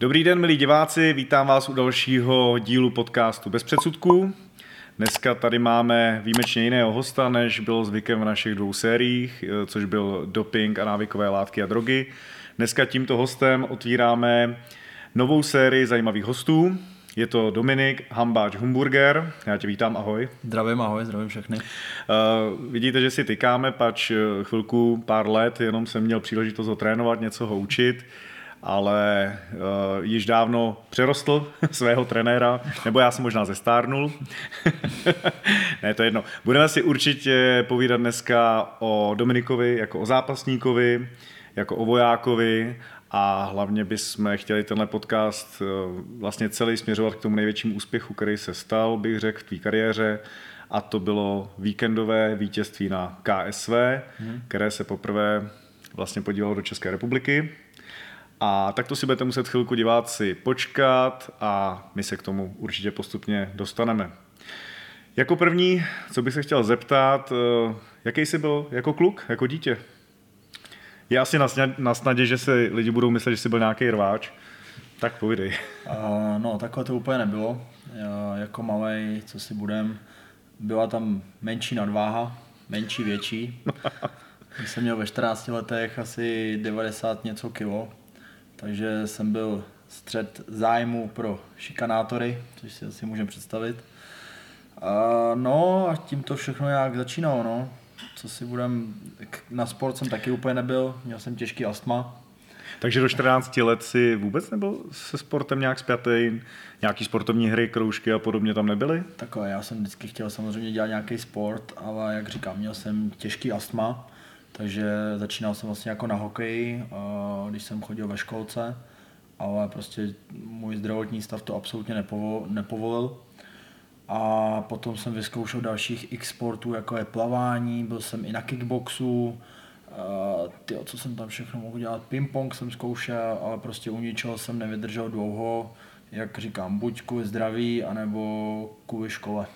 Dobrý den, milí diváci, vítám vás u dalšího dílu podcastu Bez předsudků. Dneska tady máme výjimečně jiného hosta, než bylo zvykem v našich dvou sériích, což byl doping a návykové látky a drogy. Dneska tímto hostem otvíráme novou sérii zajímavých hostů. Je to Dominik Hambáč Humburger. Já tě vítám, ahoj. Zdravím, ahoj, zdravím všechny. Uh, vidíte, že si tykáme, pač chvilku, pár let, jenom jsem měl příležitost ho trénovat, něco ho učit ale uh, již dávno přerostl svého trenéra, nebo já jsem možná zestárnul. ne, to je jedno. Budeme si určitě povídat dneska o Dominikovi jako o zápasníkovi, jako o vojákovi a hlavně bychom chtěli tenhle podcast uh, vlastně celý směřovat k tomu největšímu úspěchu, který se stal, bych řekl, v tvý kariéře a to bylo víkendové vítězství na KSV, hmm. které se poprvé vlastně podívalo do České republiky a tak to si budete muset chvilku diváci počkat a my se k tomu určitě postupně dostaneme. Jako první, co bych se chtěl zeptat, eh, jaký jsi byl jako kluk, jako dítě? Je asi na snadě, že se lidi budou myslet, že jsi byl nějaký rváč. Tak povídej. Uh, no, takhle to úplně nebylo. Já, jako malý, co si budem, byla tam menší nadváha, menší, větší. Jsem měl ve 14 letech asi 90 něco kilo, takže jsem byl střed zájmu pro šikanátory, což si asi můžeme představit. A no a tím to všechno nějak začínalo, no. Co si budem, na sport jsem taky úplně nebyl, měl jsem těžký astma. Takže do 14 let si vůbec nebyl se sportem nějak zpětý? Nějaký sportovní hry, kroužky a podobně tam nebyly? Takové, já jsem vždycky chtěl samozřejmě dělat nějaký sport, ale jak říkám, měl jsem těžký astma takže začínal jsem vlastně jako na hokej, když jsem chodil ve školce, ale prostě můj zdravotní stav to absolutně nepovolil. A potom jsem vyzkoušel dalších x sportů, jako je plavání, byl jsem i na kickboxu, ty, co jsem tam všechno mohl dělat, ping-pong jsem zkoušel, ale prostě u ničeho jsem nevydržel dlouho, jak říkám, buď kvůli zdraví, anebo kvůli škole.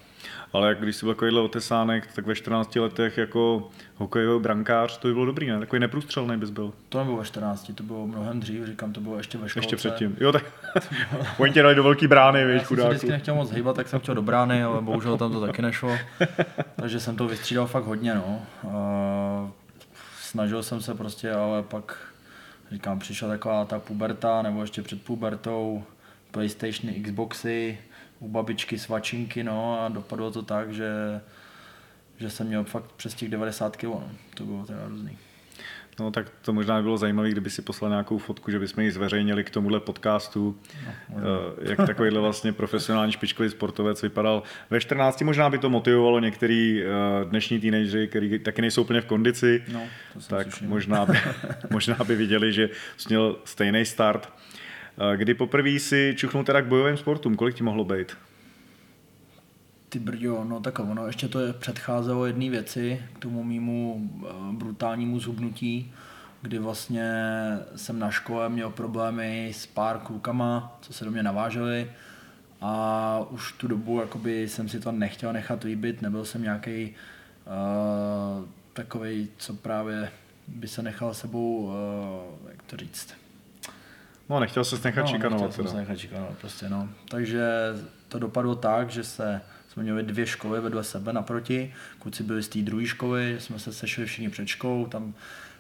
Ale jak když jsi byl takovýhle otesánek, tak ve 14 letech jako hokejový brankář, to by bylo dobrý, ne? Takový neprůstřelný bys byl. To nebylo ve 14, to bylo mnohem dřív, říkám, to bylo ještě ve školce. Ještě předtím. Jo, tak oni tě dali do velký brány, víš, chudáku. Já jsem vždycky nechtěl moc hýbat, tak jsem chtěl do brány, ale bohužel tam to taky nešlo. Takže jsem to vystřídal fakt hodně, no. A snažil jsem se prostě, ale pak říkám, přišla taková ta puberta, nebo ještě před pubertou, PlayStation, Xboxy, u babičky svačinky, no a dopadlo to tak, že, že jsem měl fakt přes těch 90 kg, no. to bylo teda různý. No tak to možná bylo zajímavé, kdyby si poslal nějakou fotku, že bychom ji zveřejnili k tomuhle podcastu, no, jak takovýhle vlastně profesionální špičkový sportovec vypadal. Ve 14 možná by to motivovalo některý eh, dnešní teenagery, který taky nejsou úplně v kondici, no, tak možná by, možná by viděli, že jsi měl stejný start. Kdy poprvé si čuchnul teda k bojovým sportům, kolik ti mohlo být? Ty brďo, no tak ono ještě to je předcházelo jedné věci k tomu mýmu eh, brutálnímu zhubnutí, kdy vlastně jsem na škole měl problémy s pár klukama, co se do mě naváželi a už tu dobu jakoby jsem si to nechtěl nechat líbit, nebyl jsem nějaký uh, takový, co právě by se nechal sebou, uh, jak to říct, No, nechtěl se nechat no, šikanovat. Nechtěl jsem se nechat šikanovat, prostě, no. Takže to dopadlo tak, že se jsme měli dvě školy vedle sebe naproti, kluci byli z té druhé školy, jsme se sešli všichni před školou, tam,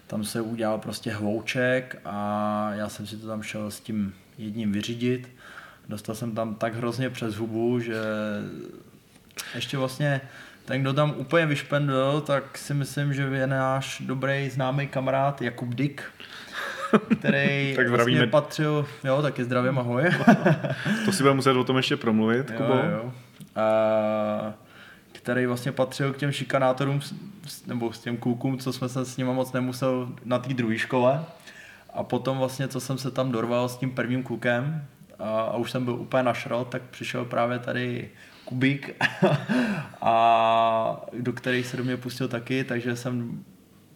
tam se udělal prostě hlouček a já jsem si to tam šel s tím jedním vyřídit. Dostal jsem tam tak hrozně přes hubu, že ještě vlastně ten, kdo tam úplně vyšpendl, tak si myslím, že je náš dobrý známý kamarád Jakub Dick, který tak vlastně patřil, jo, taky zdravím, ahoj. to si budeme muset o tom ještě promluvit, jo, Kubo. Jo. A, který vlastně patřil k těm šikanátorům, nebo s těm klukům, co jsme se s nimi moc nemusel na té druhé škole. A potom vlastně, co jsem se tam dorval s tím prvním klukem, a, a už jsem byl úplně našral, tak přišel právě tady Kubík, a do kterých se do mě pustil taky, takže jsem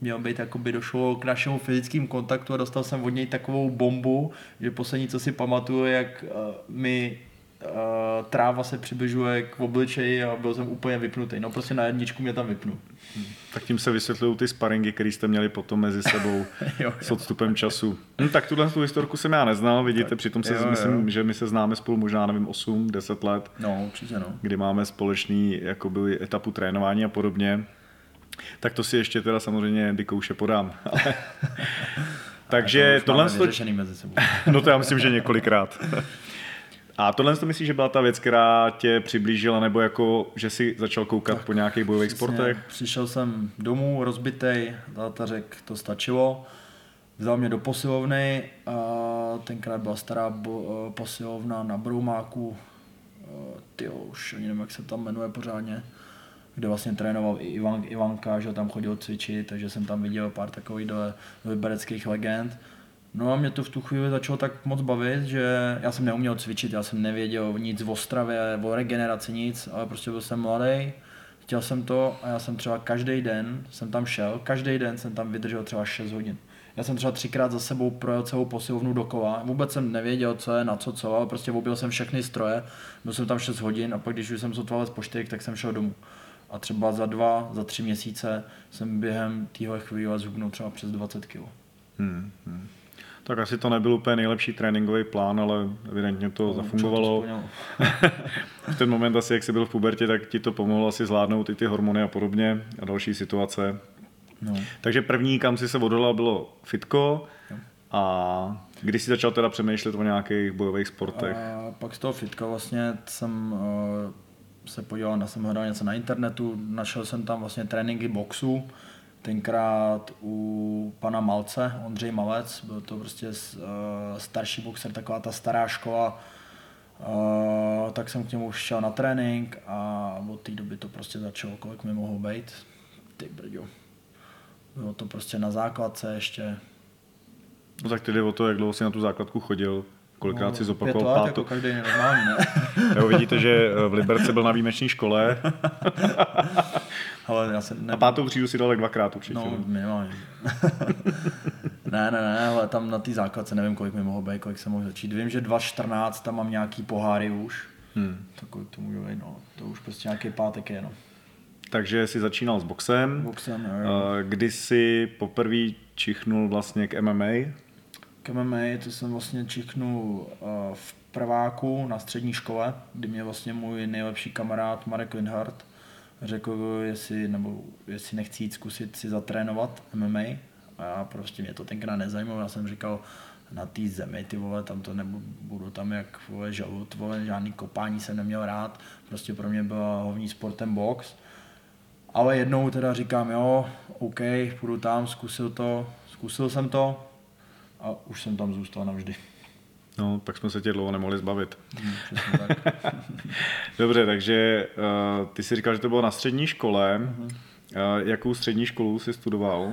měl být, jakoby došlo k našemu fyzickému kontaktu a dostal jsem od něj takovou bombu, že poslední, co si pamatuju, jak uh, mi uh, tráva se přibližuje k obličeji a byl jsem úplně vypnutý. No prostě na jedničku mě tam vypnu. Tak tím se vysvětlují ty sparingy, které jste měli potom mezi sebou Jo, s odstupem času. Hm, tak tuhle tu historku jsem já neznal, vidíte, Tak, přitom se jo, jo. myslím, že my se známe spolu možná, nevím, 8, 10 let, No, určitě no. kdy máme společný jakoby, etapu trénování a podobně. Tak to si ještě teda samozřejmě Dikouše podám. Ale... Takže to tohle, máme to, vyřešený mezi sebou. no to já myslím, že několikrát. A tohle to myslíš, že byla ta věc, která tě přiblížila, nebo jako, že si začal koukat po nějakých bojových sportech? Přesně, Přišel jsem domů rozbitej, táta řekl, to stačilo. Vzal mě do posilovny, a tenkrát byla stará bo, eh, posilovna na Broumáku, ty už ani nevím, jak se tam jmenuje pořádně, kde vlastně trénoval i Ivan, Ivanka, že tam chodil cvičit, takže jsem tam viděl pár takových do libereckých legend. No a mě to v tu chvíli začalo tak moc bavit, že já jsem neuměl cvičit, já jsem nevěděl nic o stravě, o regeneraci, nic, ale prostě byl jsem mladý, chtěl jsem to a já jsem třeba každý den jsem tam šel, každý den jsem tam vydržel třeba 6 hodin. Já jsem třeba třikrát za sebou projel celou posilovnu dokola, vůbec jsem nevěděl, co je na co co, ale prostě objel jsem všechny stroje, byl jsem tam 6 hodin a pak když už jsem zotval po 4, tak jsem šel domů. A třeba za dva, za tři měsíce jsem během téhle chvíle zhubnul třeba přes 20 kg. Hmm, hmm. Tak asi to nebyl úplně nejlepší tréninkový plán, ale evidentně to No, zafungovalo. v ten moment asi, jak jsi byl v pubertě, tak ti to pomohlo asi zvládnout i ty hormony a podobně a další situace. No. Takže první, kam si se odolal, bylo fitko Jo. a když jsi začal teda přemýšlet o nějakých bojových sportech? A pak z toho fitka vlastně jsem uh, se podíval, na, jsem hledal něco na internetu, našel jsem tam vlastně tréninky boxu, tenkrát u pana Malce, Ondřej Malec, byl to prostě uh, starší boxer, taková ta stará škola, uh, tak jsem k němu šel na trénink a od té doby to prostě začalo, kolik mi mohlo být, ty brďo. Bylo to prostě na základce ještě, No tak tedy o to, jak dlouho jsi na tu základku chodil, kolikrát si No, pět zopakoval let, pátou. jako každý normální, ne? Jo, vidíte, že eh, v Liberci byl na výjimečné škole Ale já jsem ne... a pátou třídu si dal tak dvakrát určitě. No, No. minimálně. ne, ne, ne, ale tam na té základce nevím, kolik mi mohlo být, kolik jsem mohl začít. Vím, že 2.14 tam mám nějaký poháry už. Hmm. Tak to může být, no. To už prostě nějaký pátek je, no. Takže jsi začínal s boxem. Boxem, jo, jo. Eh, Kdy jsi poprvé čichnul vlastně k MMA? K MMA to jsem vlastně čichnul uh, v prváku na střední škole, kdy mě vlastně můj nejlepší kamarád Marek Lindhardt řekl, jestli, nebo jestli nechci jít zkusit si zatrénovat MMA. A já prostě mě to tenkrát nezajímalo, já jsem říkal, na té zemi, ty vole, tam to nebudu, budu tam jak vole, žalud, vole, žádný kopání jsem neměl rád, prostě pro mě byla hlavní sportem box. Ale jednou teda říkám, jo, OK, půjdu tam, zkusil to, zkusil jsem to a už jsem tam zůstal navždy. No, tak jsme se tě dlouho nemohli zbavit. Hmm, tak. Dobře, takže uh, ty jsi říkal, že to bylo na střední škole. Mhm. Uh, jakou střední školu jsi studoval?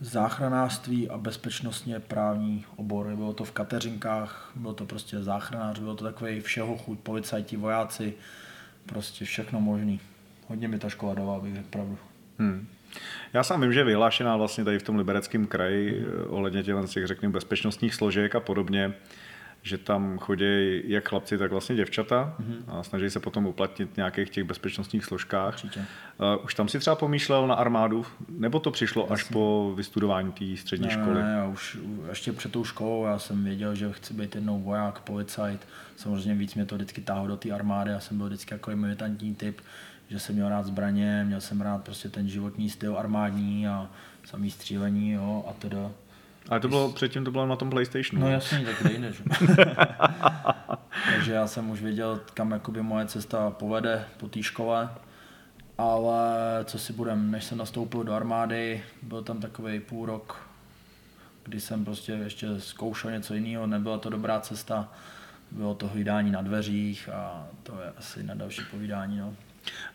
Záchranářství a bezpečnostně právní obory. Bylo to v kateřinkách, bylo to prostě záchranář, bylo to takový všeho chuť, policajti, vojáci, prostě všechno možný. Hodně mi ta škola dala, abych řekl pravdu. Hmm. Já sám vím, že je vyhlášená vlastně tady v tom libereckém kraji eh, ohledně těch, těch řekněme, bezpečnostních složek a podobně, že tam chodí jak chlapci, tak vlastně děvčata a snaží se potom uplatnit v nějakých těch bezpečnostních složkách. Určitě. Uh, už tam si třeba pomýšlel na armádu, nebo to přišlo až po vystudování té střední Ne, školy? Ne, já už ještě před tou školou já jsem věděl, že chci být jednou voják, policajt. Samozřejmě víc mě to vždycky táhlo do té armády, já jsem byl vždycky jako militantní typ, že jsem měl rád zbraně, měl jsem rád prostě ten životní styl armádní a samý střílení, jo, a teda. Ale to bylo, předtím to bylo na tom PlayStationu. No jasně, tak kde jinde, že? Takže já jsem už věděl, kam jakoby moje cesta povede po té škole. Ale co si budem, než jsem nastoupil do armády, byl tam takový půl rok, kdy jsem prostě ještě zkoušel něco jiného, nebyla to dobrá cesta, bylo to hlídání na dveřích a to je asi na další povídání. No.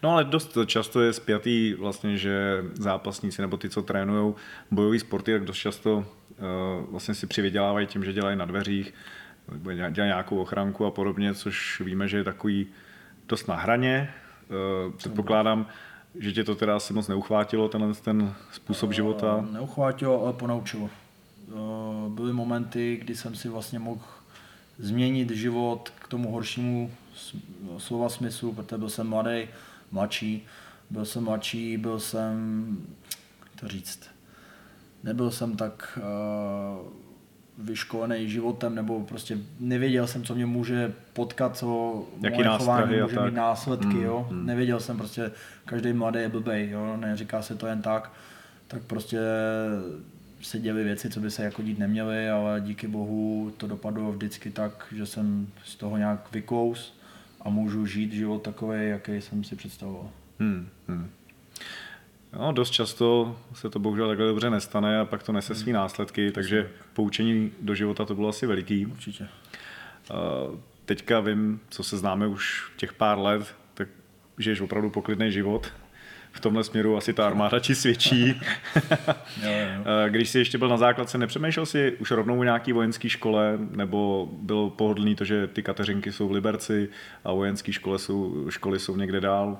No ale dost často je spjatý vlastně, že zápasníci nebo ty, co trénují bojové sporty, tak dost často uh, vlastně si přivydělávají tím, že dělají na dveřích, nebo dělají nějakou ochranku a podobně, což víme, že je takový dost na hraně. Uh, předpokládám, že tě to teda asi moc neuchvátilo, tenhle ten způsob života. Neuchvátilo, ale ponaučilo. Eh, Byly momenty, kdy jsem si vlastně mohl změnit život k tomu horšímu slova smyslu, protože byl jsem mladý, mladší, byl jsem mladší, byl jsem, to říct, nebyl jsem tak uh, vyškolený životem, nebo prostě nevěděl jsem, co mě může potkat, co Jaký moje chování může mít následky, mm, jo. Mm. Nevěděl jsem prostě, každý mladý je blbej, jo, neříká se to jen tak, tak prostě se děly věci, co by se jako dít neměly, ale díky bohu to dopadlo vždycky tak, že jsem z toho nějak vykous a můžu žít život takový, jaký jsem si představoval. Hmm, hmm. No, dost často se to bohužel takhle dobře nestane a pak to nese svý následky, takže poučení do života to bylo asi veliký. Určitě. Teďka vím, co se známe už těch pár let, tak žiješ opravdu poklidný život v tomhle směru asi ta armáda ti svědčí. jo, jo. Když jsi ještě byl na základce, nepřemýšlel jsi už rovnou v nějaký vojenské škole, nebo bylo pohodlný to, že ty Kateřinky jsou v Liberci a vojenské školy jsou, školy jsou někde dál?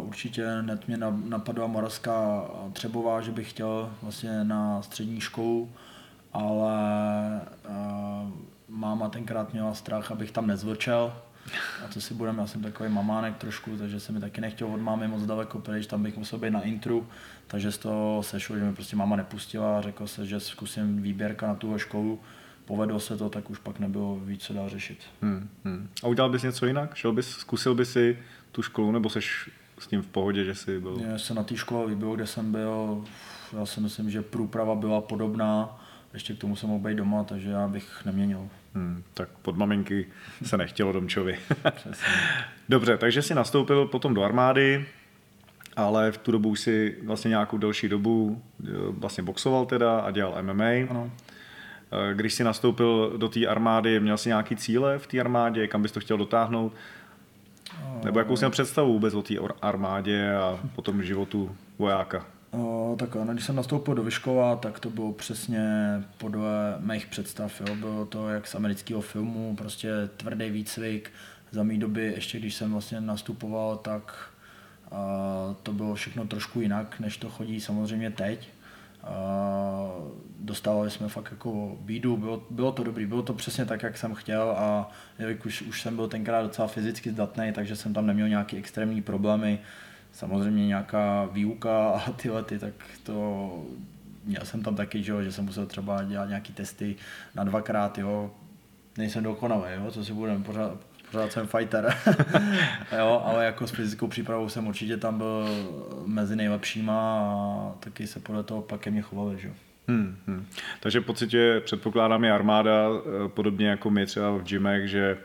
Určitě net mě napadla Moravská Třebová, že bych chtěl vlastně na střední školu, ale máma tenkrát měla strach, abych tam nezvrčel, a co si budeme, já jsem takový mamánek trošku, takže se mi taky nechtěl od mámy moc daleko pryč, tam bych musel být na intru, takže z toho sešlo, že mi prostě máma nepustila a řekl se, že zkusím výběrka na tuhle školu, povedlo se to, tak už pak nebylo víc, co dá řešit. Hmm, hmm. A udělal bys něco jinak? Šel bys, zkusil bys si tu školu, nebo seš s tím v pohodě, že jsi byl? Já se na té škole líbilo, kde jsem byl, já si myslím, že průprava byla podobná, ještě k tomu jsem mohl být doma, takže já bych neměnil. Hmm, tak pod maminky se nechtělo Domčovi. Dobře, takže si nastoupil potom do armády, ale v tu dobu si vlastně nějakou delší dobu eh, vlastně boxoval teda a dělal MMA. Ano. Eh, když jsi nastoupil do té armády, měl jsi nějaký cíle v té armádě, kam bys to chtěl dotáhnout? Nebo jakou jsi měl představu vůbec o té armádě a potom životu vojáka? O, tak ano, když jsem nastoupil do Vyškova, tak to bylo přesně podle mých představ. Jo. Bylo to jak z amerického filmu, prostě tvrdý výcvik. Za mý doby, ještě když jsem vlastně nastupoval, tak a, to bylo všechno trošku jinak, než to chodí samozřejmě teď. A, dostávali jsme fakt jako bídu, bylo, bylo to dobrý, bylo to přesně tak, jak jsem chtěl a už, už jsem byl tenkrát docela fyzicky zdatný, takže jsem tam neměl nějaké extrémní problémy samozřejmě nějaká výuka a ty lety, tak to měl jsem tam taky, že, že jsem musel třeba dělat nějaký testy na dvakrát, jo. Nejsem dokonalý, jo, co si budeme, pořád, pořád jsem fighter, jo, ale jako s fyzickou přípravou jsem určitě tam byl mezi nejlepšíma a taky se podle toho pak ke mně chovali, že Hmm, hmm. Takže pocitě předpokládám je armáda, eh, podobně jako my třeba v gymech, že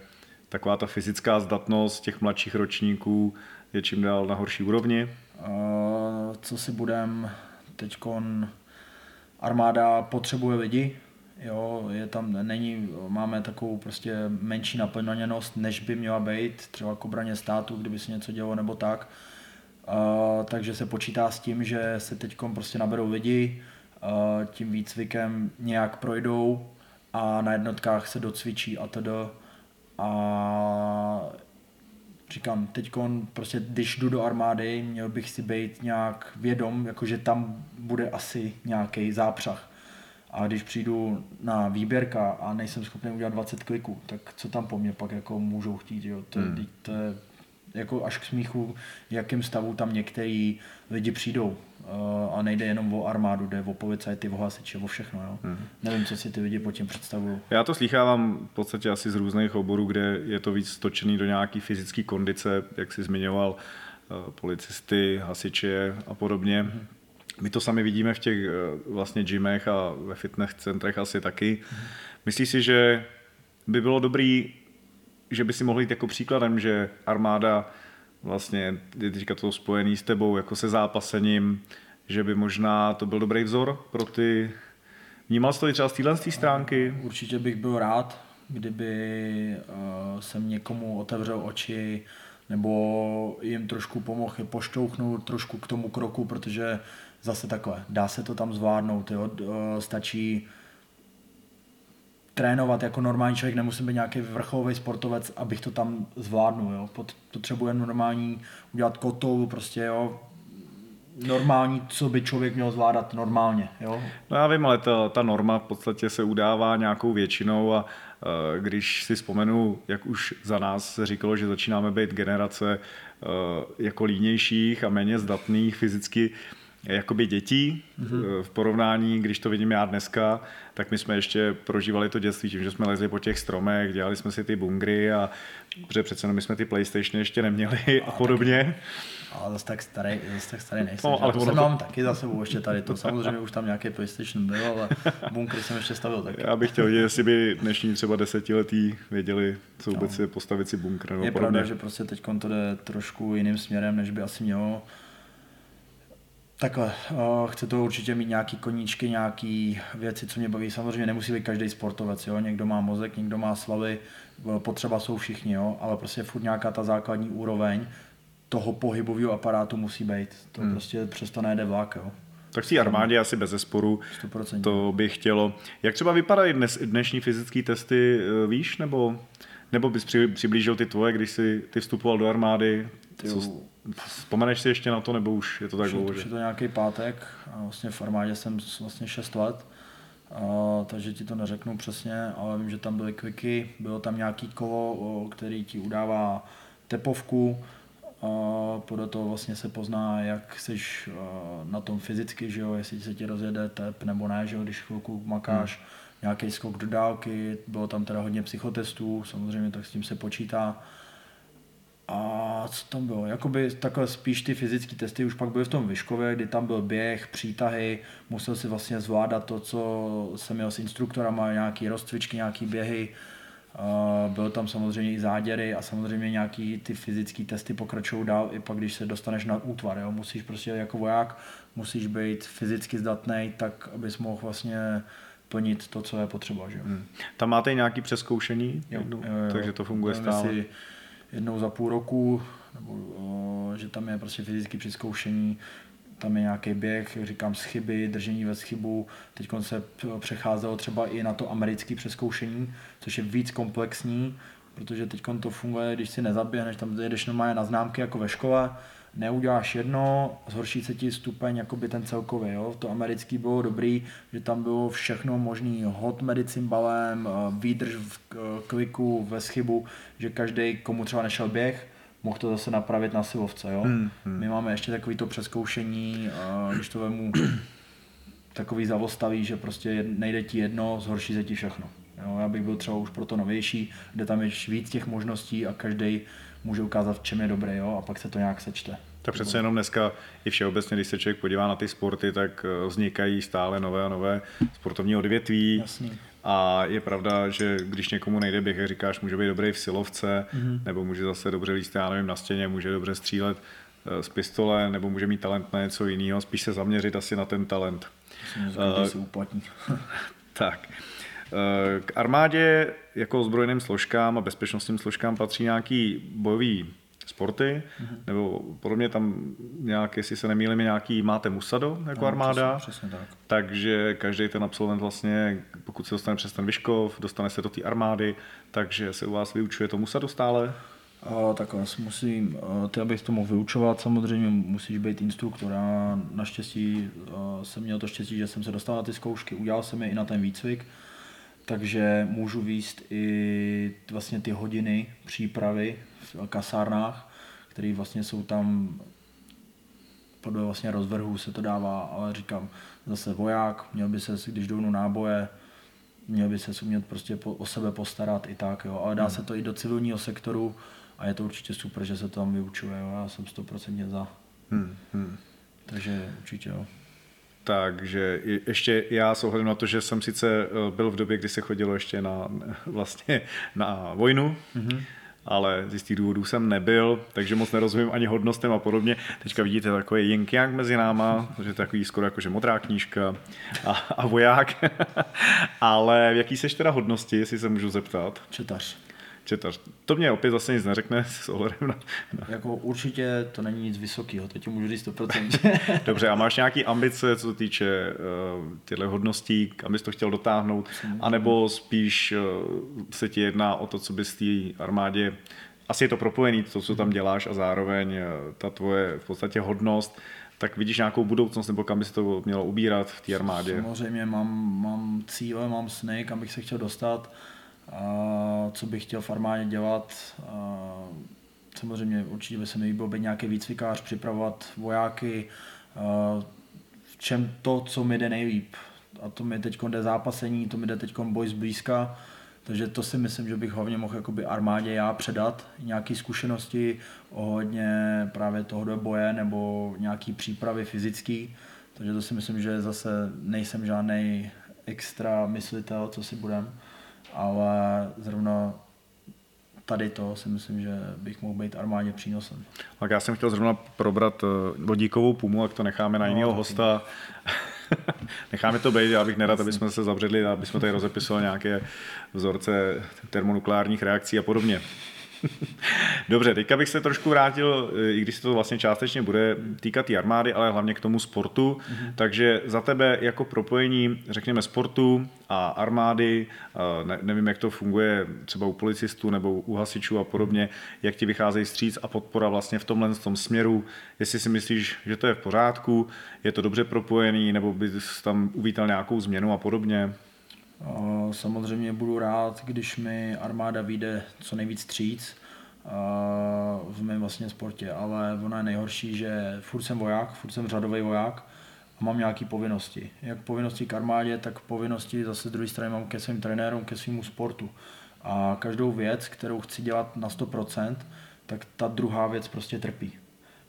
taková ta fyzická zdatnost těch mladších ročníků je čím dál na horší úrovni? Uh, co si budem, teď armáda potřebuje lidi, jo, je tam, není, máme takovou prostě menší naplněnost, než by měla být, třeba k obraně státu, kdyby se něco dělo nebo tak. Uh, takže se počítá s tím, že se teď prostě naberou lidi, uh, tím výcvikem nějak projdou a na jednotkách se docvičí a tedy. A říkám, teď prostě, když jdu do armády, měl bych si být nějak vědom, jakože tam bude asi nějaký zápřah. A když přijdu na výběrka a nejsem schopný udělat 20 kliků, tak co tam po mně pak jako můžou chtít, jo? To, hmm. to je jako až k smíchu, v jakém stavu tam některý lidi přijdou. Uh, a nejde jenom o armádu, jde o policajty, o hasiče, o všechno. Jo? Mm. Nevím, co si ty lidi po tím představují. Já to slýchávám v podstatě asi z různých oborů, kde je to víc stočený do nějaký fyzické kondice, jak jsi zmiňoval, uh, policisty, hasiče a podobně. Mm. My to sami vidíme v těch uh, vlastně gymech a ve fitness centrech asi taky. Mm. Myslíš si, že by bylo dobrý že by si mohl jít jako příkladem, že armáda vlastně je teďka to spojený s tebou, jako se zápasením, že by možná to byl dobrý vzor pro ty... Vnímal jsi to i třeba z téhle stránky? Určitě bych byl rád, kdyby uh, jsem někomu otevřel oči nebo jim trošku pomohl je poštouchnout trošku k tomu kroku, protože zase takhle, dá se to tam zvládnout, jo? stačí trénovat jako normální člověk, nemusím být nějaký vrcholový sportovec, abych to tam zvládnul, jo. Potřebuje normální udělat kotou, prostě jo, normální, co by člověk měl zvládat normálně. Jo? No já vím, ale ta, ta norma v podstatě se udává nějakou většinou a uh, když si vzpomenu, jak už za nás se říkalo, že začínáme být generace uh, jako línějších a méně zdatných fyzicky, jakoby dětí mm-hmm. v porovnání, když to vidím já dneska, tak my jsme ještě prožívali to dětství tím, že jsme lezli po těch stromech, dělali jsme si ty bungry a protože přece my jsme ty PlayStation ještě neměli a, a podobně. Taky. Ale zase tak starý, zase tak starý nejsem. No, ale to mám taky za sebou ještě tady to. Samozřejmě už tam nějaký PlayStation byl, ale bunkry jsem ještě stavil taky. Já bych chtěl vědět, jestli by dnešní třeba desetiletí věděli, co vůbec no. je postavit si bunkr. Je pravda, že prostě teď to jde trošku jiným směrem, než by asi mělo. Takhle, uh, chce to určitě mít nějaký koníčky, nějaký věci, co mě baví. Samozřejmě nemusí být každý sportovec, jo? někdo má mozek, někdo má slavy, potřeba jsou všichni, jo? ale prostě furt nějaká ta základní úroveň toho pohybového aparátu musí být. To hmm. prostě přesto nejde vlak. Jo? Tak si armádě asi bez zesporu 100%. to by chtělo. Jak třeba vypadají dnes, dnešní fyzické testy, eh, víš, nebo, nebo bys při, přiblížil ty tvoje, když jsi ty vstupoval do armády? Co, vzpomeneš si ještě na to, nebo už je to tak dlouho? Už je to nějaký pátek a vlastně v armádě jsem vlastně 6 let, a, takže ti to neřeknu přesně, ale vím, že tam byly kviky, bylo tam nějaký kolo, který ti udává tepovku, a podle toho vlastně se pozná, jak jsi na tom fyzicky, že jo, jestli se ti rozjede tep nebo ne, že jo, když chvilku makáš hmm. nějaký skok do dálky, bylo tam teda hodně psychotestů, samozřejmě tak s tím se počítá. A co tam bylo? Jakoby takhle spíš ty fyzické testy už pak byly v tom Vyškově, kdy tam byl běh, přítahy, musel si vlastně zvládat to, co jsem měl s instruktorama, nějaký rozcvičky, nějaký běhy, byl tam samozřejmě i záděry a samozřejmě nějaký ty fyzické testy pokračují dál i pak, když se dostaneš na útvar. Jo? Musíš prostě jako voják, musíš být fyzicky zdatný, tak abys mohl vlastně plnit to, co je potřeba. Že? Hmm. Tam máte nějaký přeskoušení? Jo, jo, jo. Takže to funguje stále? Si jednou za půl roku, nebo že tam je prostě fyzické přeskoušení, tam je nějaký běh, říkám, z chyby, držení ve schybu. Teď se přecházelo třeba i na to americké přeskoušení, což je víc komplexní, protože teď to funguje, když si nezaběhneš, tam jedeš normálně na známky jako ve škole, neuděláš jedno, zhorší se ti stupeň jakoby ten celkový. Jo? To americký bylo dobrý, že tam bylo všechno možný, hot medicine balem, výdrž v kliku, ve schybu, že každý, komu třeba nešel běh, mohl to zase napravit na silovce. Jo? Hmm, hmm. My máme ještě takový to přeskoušení, když to vemu takový zavostaví, že prostě nejde ti jedno, zhorší se ti všechno. Jo? Já bych byl třeba už pro to novější, kde tam je víc těch možností a každý může ukázat, v čem je dobrý jo? a pak se to nějak sečte. Tak přece jenom dneska i všeobecně, když se člověk podívá na ty sporty, tak eh, vznikají stále nové a nové sportovní odvětví. Jasný. A je pravda, že když někomu nejde běh, jak říkáš, může být dobrý v silovce, mm-hmm. nebo může zase dobře líst, já nevím, na stěně, může dobře střílet eh, z pistole, nebo může mít talent na něco jiného, spíš se zaměřit asi na ten talent. Myslím, uh, se uplatní. tak. K armádě jako ozbrojeným složkám a bezpečnostním složkám patří nějaký bojový sporty, mm-hmm. nebo podobně tam nějak, jestli se nemýlím, nějaký máte musado jako no, armáda, přesně, přesně tak. takže každý ten absolvent vlastně, pokud se dostane přes ten Vyškov, dostane se do té armády, takže se u vás vyučuje to musado stále? A, tak vás musím, ty abych to mohl vyučovat, samozřejmě musíš být instruktor. Já naštěstí jsem měl to štěstí, že jsem se dostal na ty zkoušky, udělal jsem je i na ten výcvik, takže můžu výst i vlastně ty hodiny přípravy v kasárnách, které vlastně jsou tam podle vlastně rozvrhu se to dává, ale říkám, zase voják, měl by se, když jdou náboje, měl by se umět prostě po, o sebe postarat i tak, jo. ale dá hmm. se to i do civilního sektoru a je to určitě super, že se to tam vyučuje, jo. já jsem 100% za. Hmm. Hmm. Takže určitě jo. Takže ještě já s ohledem na to, že jsem sice eh, byl v době, kdy se chodilo ještě na, vlastně na vojnu, mm-hmm. ale z jistých důvodů jsem nebyl, takže moc nerozumím ani hodnostem a podobně. Teďka vidíte takový yin mezi náma, že to je takový skoro jako že modrá knížka a, a voják. ale v jaký seš teda hodnosti, jestli se můžu zeptat? Četař četař. To mě opět zase nic neřekne s ohledem na... na... Jako určitě to není nic vysokého, to ti můžu říct 100%. Dobře, a máš nějaký ambice, co se týče uh, těchto hodností, kam bys to chtěl dotáhnout, anebo spíš uh, se ti jedná o to, co bys té armádě asi je to propojený, to, co tam děláš a zároveň uh, ta tvoje v podstatě hodnost, tak vidíš nějakou budoucnost, nebo kam by se to mělo ubírat v té armádě? Samozřejmě mám, mám cíle, mám sny, kam bych se chtěl dostat, co bych chtěl v armádě dělat. Samozřejmě určitě by se mi líbilo být nějaký výcvikář, připravovat vojáky, v čem to, co mi jde nejlíp. A to mi teď jde zápasení, to mi jde teď boj zblízka, takže to si myslím, že bych hlavně mohl jakoby armádě já předat, nějaké zkušenosti ohledně právě toho boje nebo nějaký přípravy fyzický. Takže to si myslím, že zase nejsem žádný extra myslitel, co si budem, ale zrovna tady to si myslím, že bych mohl být armádě přínosem. Tak já jsem chtěl zrovna probrat eh, vodíkovou pumu, jak to necháme na no, jiného hosta. necháme to být, já bych nerad, aby jsme se zavředli, aby jsme tady rozepisovali nějaké vzorce termonukleárních reakcí a podobně. Dobře, teďka bych se trošku vrátil, i když se to vlastně částečně bude týkat té armády, ale hlavně k tomu sportu. Mm-hmm. Takže za tebe jako propojení, řekněme, sportu a armády, ne, nevím, jak to funguje třeba u policistů nebo u hasičů a podobně, jak ti vycházejí stříc a podpora vlastně v tomhle v tom směru, jestli si myslíš, že to je v pořádku, je to dobře propojený, nebo bys tam uvítal nějakou změnu a podobně? Samozřejmě budu rád, když mi armáda vyjde co nejvíc stříc v mém vlastně sportě, ale ono je nejhorší, že furt jsem voják, furt jsem řadový voják a mám nějaké povinnosti. Jak povinnosti k armádě, tak povinnosti zase z druhé strany mám ke svým trenérům, ke svému sportu. A každou věc, kterou chci dělat na 100%, tak ta druhá věc prostě trpí.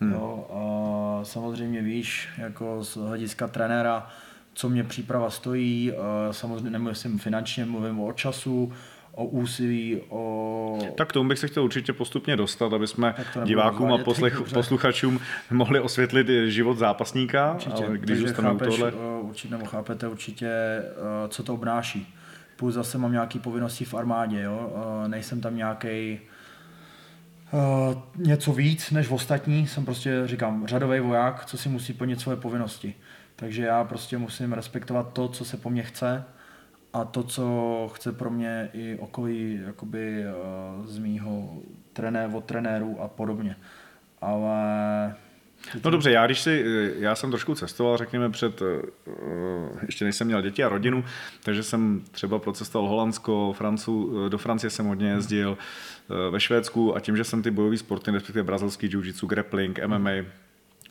Hmm. Jo, a samozřejmě víš, jako z hlediska trenéra, co mě příprava stojí, samozřejmě nemluvím finančně, mluvím o času, o úsilí, o... Tak tomu bych se chtěl určitě postupně dostat, aby jsme divákům a poslech, posluchačům mohli osvětlit život zápasníka, určitě. ale když zůstanu tohle... Určitě, nebo chápete určitě, eh, co to obnáší. Plus zase mám nějaké povinnosti v armádě, jo? Eh, nejsem tam nějaký něco víc než v ostatní, jsem prostě, říkám, řadový voják, co si musí plnit svoje povinnosti. Takže já prostě musím respektovat to, co se po mně chce a to, co chce pro mě i okolí jakoby, uh, z mýho trené, od trenérů a podobně. Ale No dobře, já když si, já jsem trošku cestoval, řekněme před, eh, ještě než jsem měl děti a rodinu, takže jsem třeba procestoval Holandsko, Francu, do Francie jsem hodně jezdil, ve Švédsku a tím, že jsem ty bojové sporty, respektive brazilský jiu-jitsu, grappling, MMA,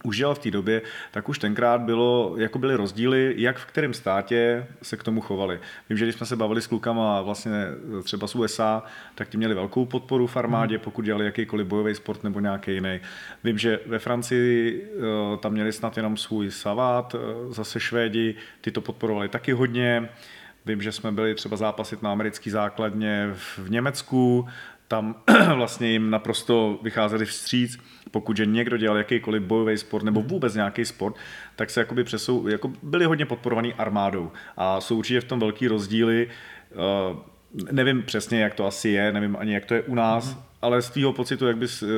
užil v té době, tak už tenkrát bylo, jako byly rozdíly, jak v kterém státě se k tomu chovali. Vím, že když jsme se bavili s klukama vlastně třeba z USA, tak ti měli velkou podporu v armádě, hmm. pokud dělali jakýkoliv bojový sport nebo nějaký jiný. Vím, že ve Francii eh, tam měli snad jenom svůj savát, eh, zase Švédi, ty to podporovali taky hodně. Vím, že jsme byli třeba zápasit na americký základně v Německu, tam vlastně jim naprosto vycházeli vstříc, pokud že někdo dělal jakýkoliv bojový sport nebo vůbec nějaký sport, tak se jakoby přesou, jako byli hodně podporovaný armádou a jsou určitě v tom velký rozdíly. Uh, nevím přesně, jak to asi je, nevím ani, jak to je u nás, mm-hmm. ale z tvýho pocitu, jak bys, uh,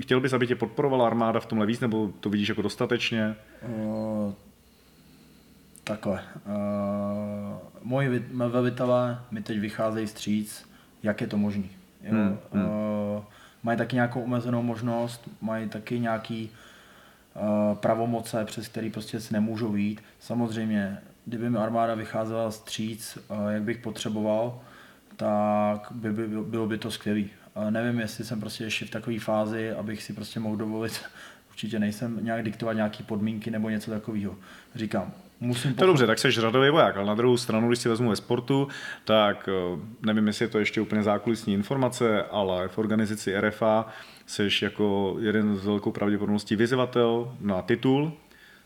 chtěl bys, aby tě podporovala armáda v tomhle víc, nebo to vidíš jako dostatečně? Uh, takhle. Uh, moji velitelé mi teď vycházejí stříc, jak je to možné. Jo. Hmm, hmm. Uh, mají taky nějakou omezenou možnost, mají taky nějaký uh, pravomoce, přes který prostě si nemůžou jít. Samozřejmě, kdyby mi armáda vycházela stříc, uh, jak bych potřeboval, tak by, by, bylo by to skvělé. Uh, nevím, jestli jsem prostě ještě v takové fázi, abych si prostě mohl dovolit, určitě nejsem nějak diktovat nějaké podmínky nebo něco takového. Říkám, musím... To dobře, tak jsi řadový voják, ale na druhou stranu, když si vezmu ve sportu, tak eh, nevím, jestli je to ještě úplně zákulisní informace, ale v organizaci RFA jsi jako jeden z velkou pravděpodobností vyzývatel na titul,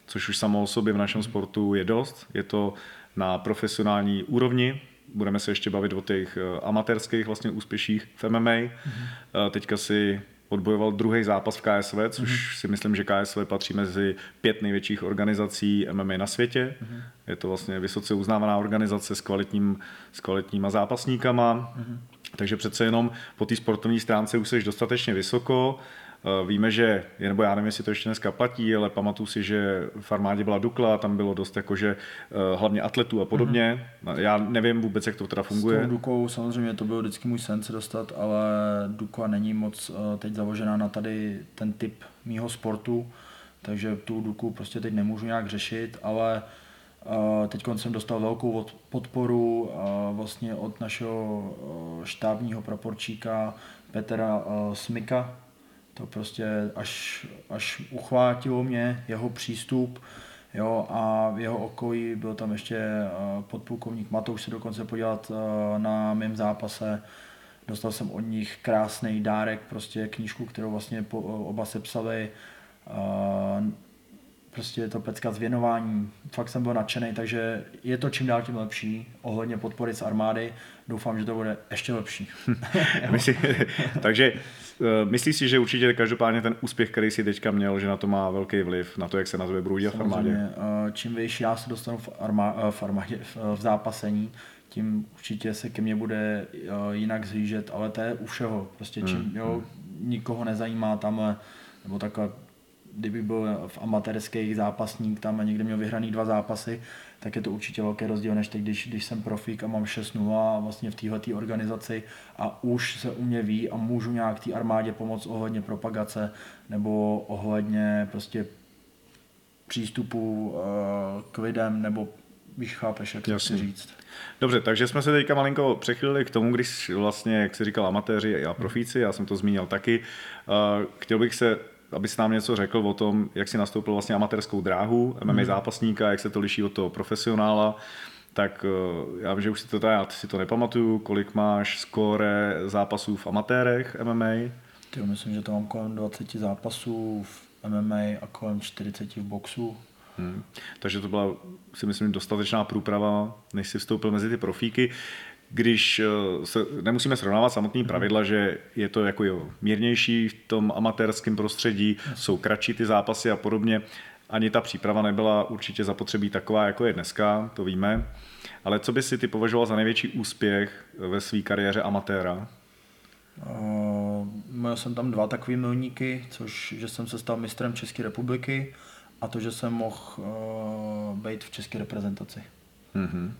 což už samo o sobě v našem sportu je dost. Je to na profesionální úrovni, budeme se ještě bavit o těch eh, amatérských vlastně úspěších v MMA. Mm-hmm. Teďka si odbojoval druhý zápas v KSV, což mm-hmm. si myslím, že KSV patří mezi pět největších organizací MMA na světě. Mm-hmm. Je to vlastně vysoce uznávaná organizace s, kvalitním, s kvalitníma zápasníkama, mm-hmm. takže přece jenom po té sportovní stránce už jsi dostatečně vysoko. Eh, víme, že, nebo já nevím, jestli to ještě dneska platí, ale pamatuju si, že v armádě byla Dukla, tam bylo dost jakože eh, hlavně atletů a podobně. Mm-hmm. Já nevím vůbec, jak to teda funguje. S tou Dukou samozřejmě to byl vždycky můj sen se dostat, ale Dukla není moc eh, teď založená na tady ten typ mýho sportu. takže tu duku prostě teď nemůžu nějak řešit, ale Teď jsem dostal velkou podporu vlastně od našeho štábního proporčíka Petra Smika. To prostě až, až uchvátilo mě jeho přístup, Jo, a v jeho okolí byl tam ještě podplukovník Matouš se dokonce podívat na mém zápase. Dostal jsem od nich krásný dárek, prostě knížku, kterou vlastně oba sepsali prostě je to pecka z věnování, fakt jsem byl nadšený, takže je to čím dál tím lepší ohledně podpory z armády, doufám, že to bude ještě lepší. Myslí, takže eh, myslíš si, že určitě každopádně ten úspěch, který si teďka měl, že na to má velký vliv, na to, jak se na tebe dělat v armádě? Eh, čím vyšší já se dostanu v, armá, eh, v armádě, v zápasení, tím určitě se ke mně bude jinak zhlížet, ale to je u všeho. Prostě čím, hmm. jo, hmm. nikoho nezajímá tamhle, nebo takhle kdyby byl v amatérských zápasník tam a někde měl vyhraný dva zápasy, tak je to určitě velký rozdíl, než teď, když, když jsem profík a mám 6-0 a vlastně v této organizaci a už se u mě ví a můžu nějak té armádě pomoct ohledně propagace nebo ohledně prostě přístupu uh, k lidem nebo víš, chápeš, jak to chci říct. Dobře, takže jsme se teďka malinko přechylili k tomu, když vlastně, jak se říkal, amatéři a profíci, já jsem to zmínil taky. Uh, chtěl bych se abys nám něco řekl o tom, jak si nastoupil vlastně amatérskou dráhu, MMA hmm. zápasníka, jak se to liší od toho profesionála, tak eh, já vím, že už si to, já si to nepamatuju, kolik máš skóre zápasů v amatérech MMA? Ty, myslím, že to mám kolem 20 zápasů v MMA a kolem 40 v boxu. Hmm. Takže to byla, si myslím, dostatečná průprava, než si vstoupil mezi ty profíky když eh, se, nemusíme srovnávat samotný mhm. pravidla, že je to jako jo, mírnější v tom amatérském prostředí, jsou kratší ty zápasy a podobně. Ani ta příprava nebyla určitě zapotřebí taková, jako je dneska, to víme. Ale co by si ty považoval za největší úspěch ve své kariéře amatéra? Uh, měl jsem tam dva takové milníky, což, že jsem se stal mistrem České republiky a to, že jsem mohl uh, být v české reprezentaci. Mm-hmm.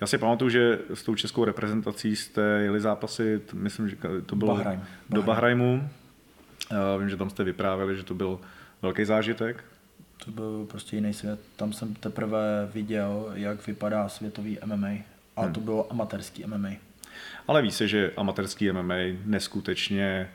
Já si pamatuju, že s tou českou reprezentací jste jeli zápasy, myslím, že to bylo Bahrajn. do Bahrajmu. Vím, že tam jste vyprávěli, že to byl velký zážitek. To byl prostě jiný svět. Tam jsem teprve viděl, jak vypadá světový MMA. A hmm. to bylo amatérský MMA. Ale ví se, že amatérský MMA neskutečně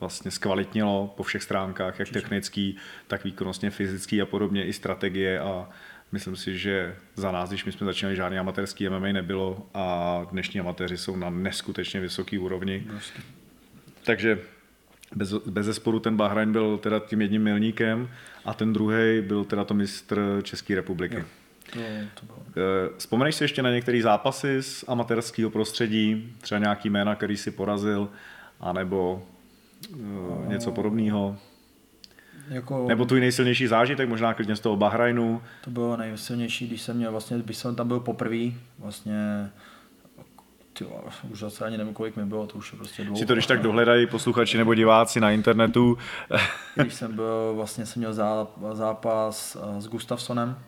vlastně zkvalitnilo po všech stránkách, jak technický, tak výkonnostně fyzický a podobně i strategie a Myslím si, že za nás, když my jsme začínali, žádný amatérský MMA nebylo a dnešní amatéři jsou na neskutečně vysoké úrovni. Vlastně. Takže bez, bez zesporu ten Bahrajn byl teda tím jedním milníkem a ten druhý byl teda to mistr České republiky. Jo. To, to bylo. Eh, vzpomeneš si ještě na některé zápasy z amatérského prostředí, třeba nějaký jména, který si porazil, anebo uh, něco podobného? Jako, Nebo tvůj nejsilnější zážitek, možná klidně z toho Bahrajnu. To bylo nejsilnější, když jsem měl vlastně, když jsem tam byl poprvé, vlastně ty, už zase ani nevím, kolik mi bylo, to už je prostě dlouho. Si to když tak dohledají posluchači nebo diváci na internetu. když jsem byl, vlastně jsem měl zápas eh, s Gustafsonem,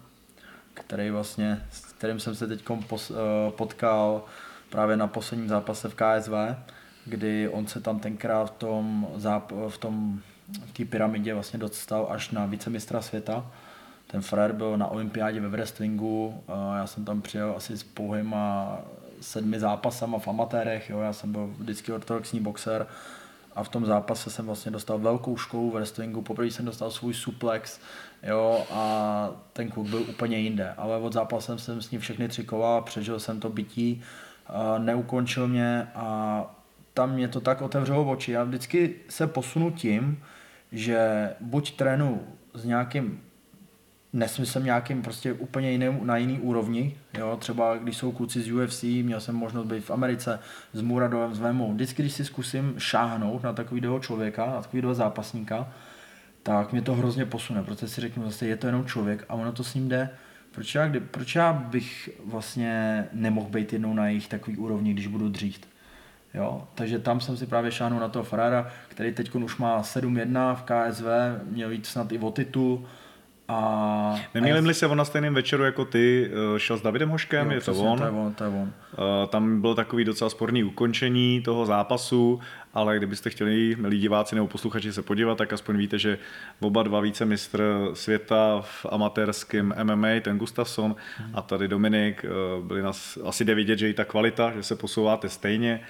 který vlastně, s kterým jsem se teď eh, potkal právě na posledním zápase v KSV, kdy on se tam tenkrát v tom, záp- v tom v té pyramidě vlastně dostal až na vicemistra světa. Ten Frér byl na olympiádě ve wrestlingu, já jsem tam přijel asi s pouhýma sedmi zápasama v amatérech, jo. já jsem byl vždycky ortodoxní boxer a v tom zápase jsem vlastně dostal velkou školu v wrestlingu, poprvé jsem dostal svůj suplex, jo, a ten kluk byl úplně jinde, ale od zápasu jsem s ním všechny tři kola, přežil jsem to bytí, neukončil mě a tam mě to tak otevřelo oči. Já vždycky se posunu tím, že buď trénu s nějakým nesmyslem nějakým prostě úplně jiným, na jiný úrovni, jo, třeba když jsou kluci z UFC, měl jsem možnost být v Americe s Muradovem, s Vemou, vždycky, když si zkusím šáhnout na takového člověka, na takového zápasníka, tak mě to hrozně posune, protože si řeknu zase, je to jenom člověk a ono to s ním jde. Proč já, kdy, proč já bych vlastně nemohl být jednou na jejich takový úrovni, když budu dřít? Jo? Takže tam jsem si právě šáhnul na toho Ferrara, který teď už má 7-1 v KSV, měl jít snad i o titul A, Nemýlím se on na stejném večeru jako ty, eh, šel s Davidem Hoškem, jo, je to on. To je on, to je on. Eh, Tam byl takový docela sporný ukončení toho zápasu, ale kdybyste chtěli, milí diváci nebo posluchači, se podívat, tak aspoň víte, že oba dva vícemistr světa v amatérském MMA, ten Gustafsson a tady Dominik, eh, byli nás, asi jde vidět, že i ta kvalita, že se posouváte stejně.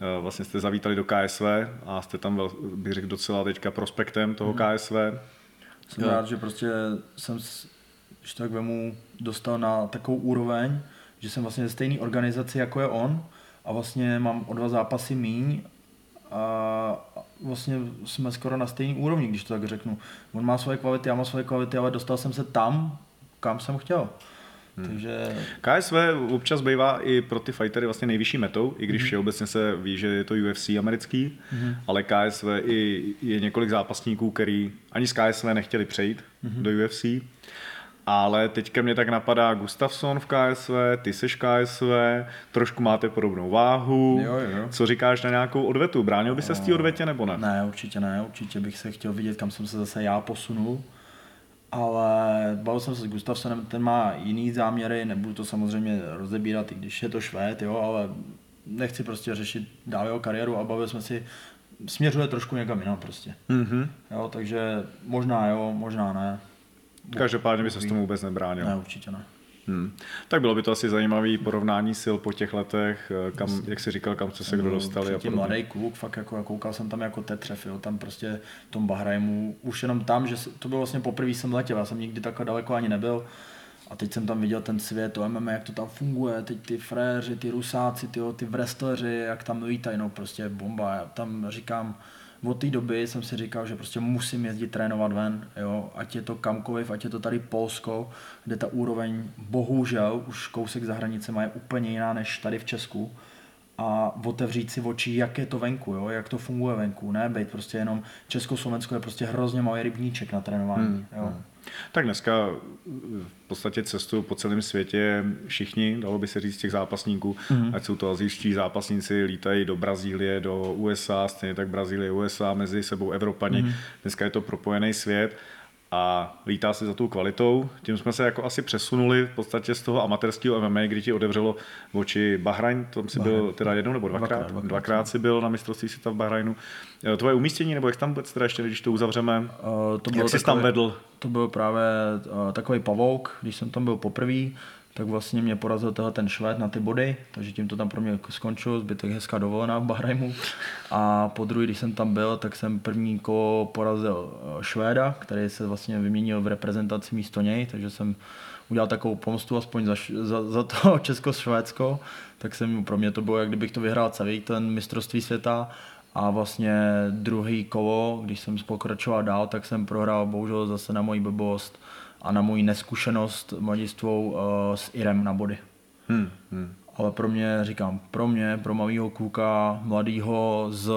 Eh, Vlastně jste zavítali do KSV a jste tam, vel- bych řekl, docela teďka prospektem toho KSV. Jsem rád, že prostě jsem, když tak vemu, dostal na takovou úroveň, že jsem vlastně ze stejné organizaci, jako je on a vlastně mám o dva zápasy míň a vlastně jsme skoro na stejné úrovni, když to tak řeknu. On má svoje kvality, já mám svoje kvality, ale dostal jsem se tam, kam jsem chtěl. Hmm. Takže KSV občas bývá i pro ty fightery vlastně nejvyšší metou, i když všeobecně se ví, že je to UFC americký, ale KSV i je několik zápasníků, který ani z KSV nechtěli přejít do UFC. Ale teďka mě tak napadá Gustafsson v KSV, ty seš KSV, trošku máte podobnou váhu. Jo, jo. Co říkáš na nějakou odvetu? Bránil by se z té odvetě nebo ne? Ne, určitě ne, určitě bych se chtěl vidět, kam jsem se zase já posunul. Ale bavil jsem se s Gustafsonem, ten má jiný záměry, nebudu to samozřejmě rozebírat, i když je to Švéd, jo, ale nechci prostě řešit dál jeho kariéru a bavili jsme si, směřuje trošku někam jinam prostě. Mhm. Jo, takže možná jo, možná ne. Každopádně by se s tomu vůbec nebránil. Ne, určitě ne. Hmm. Tak bylo by to asi zajímavé porovnání sil po těch letech, eh, kam, jak jsi říkal, kam jste se kdo dostali. a Předtím podobně. mladý kluk, fakt jako koukal jsem tam jako tetřev, jo, tam prostě v tom Bahrajmu, už jenom tam, že to bylo vlastně poprvé jsem letěl, já jsem nikdy takhle daleko ani nebyl. A teď jsem tam viděl ten svět, to MMA, jak to tam funguje, teď ty fréři, ty rusáci, ty, ty wrestleri, jak tam lítají, no prostě bomba. Já tam říkám, od té doby jsem si říkal, že prostě musím jezdit trénovat ven, jo, ať je to kamkoliv, ať je to tady Polsko, kde ta úroveň bohužel už kousek za hranicema je úplně jiná než tady v Česku a otevřít si oči, jak je to venku, jo? jak to funguje venku, ne být prostě jenom Československo je prostě hrozně malý rybníček na trénování. Hmm. Jo? Tak dneska v podstatě cestují po celém světě všichni, dalo by se říct, těch zápasníků, mm. ať jsou to azijští zápasníci, lítají do Brazílie, do USA, stejně tak Brazílie, USA, mezi sebou Evropani. Mm. Dneska je to propojený svět a lítá si za tou kvalitou. Tím jsme se jako asi přesunuli v podstatě z toho amatérského MMA, kdy ti otevřelo oči Bahrajn, tam si byl teda jednou nebo dvakrát, Dvakrát, dvakrát, dvakrát. dvakrát si byl na mistrovství světa v Bahrajnu. Eh, Tvoje umístění, nebo jak tam vůbec teda ještě, když to uzavřeme, Uh, to jak jsi tam vedl? To byl právě uh, takový pavouk, když jsem tam byl poprvé, tak vlastně mě porazil tenhle ten švéd na ty body, takže tím to tam pro mě skončilo, zbytek hezká dovolená v Bahrajmu. A po druhý, když jsem tam byl, tak jsem první kolo porazil uh, Švéda, který se vlastně vyměnil v reprezentaci místo něj, takže jsem udělal takovou pomstu aspoň za, za, za to Česko-Švédsko, tak jsem, pro mě to bylo, jak kdybych to vyhrál celý ten mistrovství světa a vlastně druhý kolo, když jsem pokračoval dál, tak jsem prohrál bohužel zase na moji blbost a na moji neskušenost mladistvou uh, s Irem na body. Hmm, hmm. Ale pro mě, říkám, pro mě, pro malého kluka, mladýho z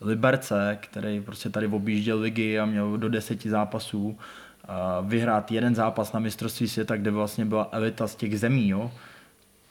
Liberce, který prostě tady objížděl ligy a měl do deseti zápasů, a vyhrát jeden zápas na mistrovství světa, kde vlastně byla elita z těch zemí, jo,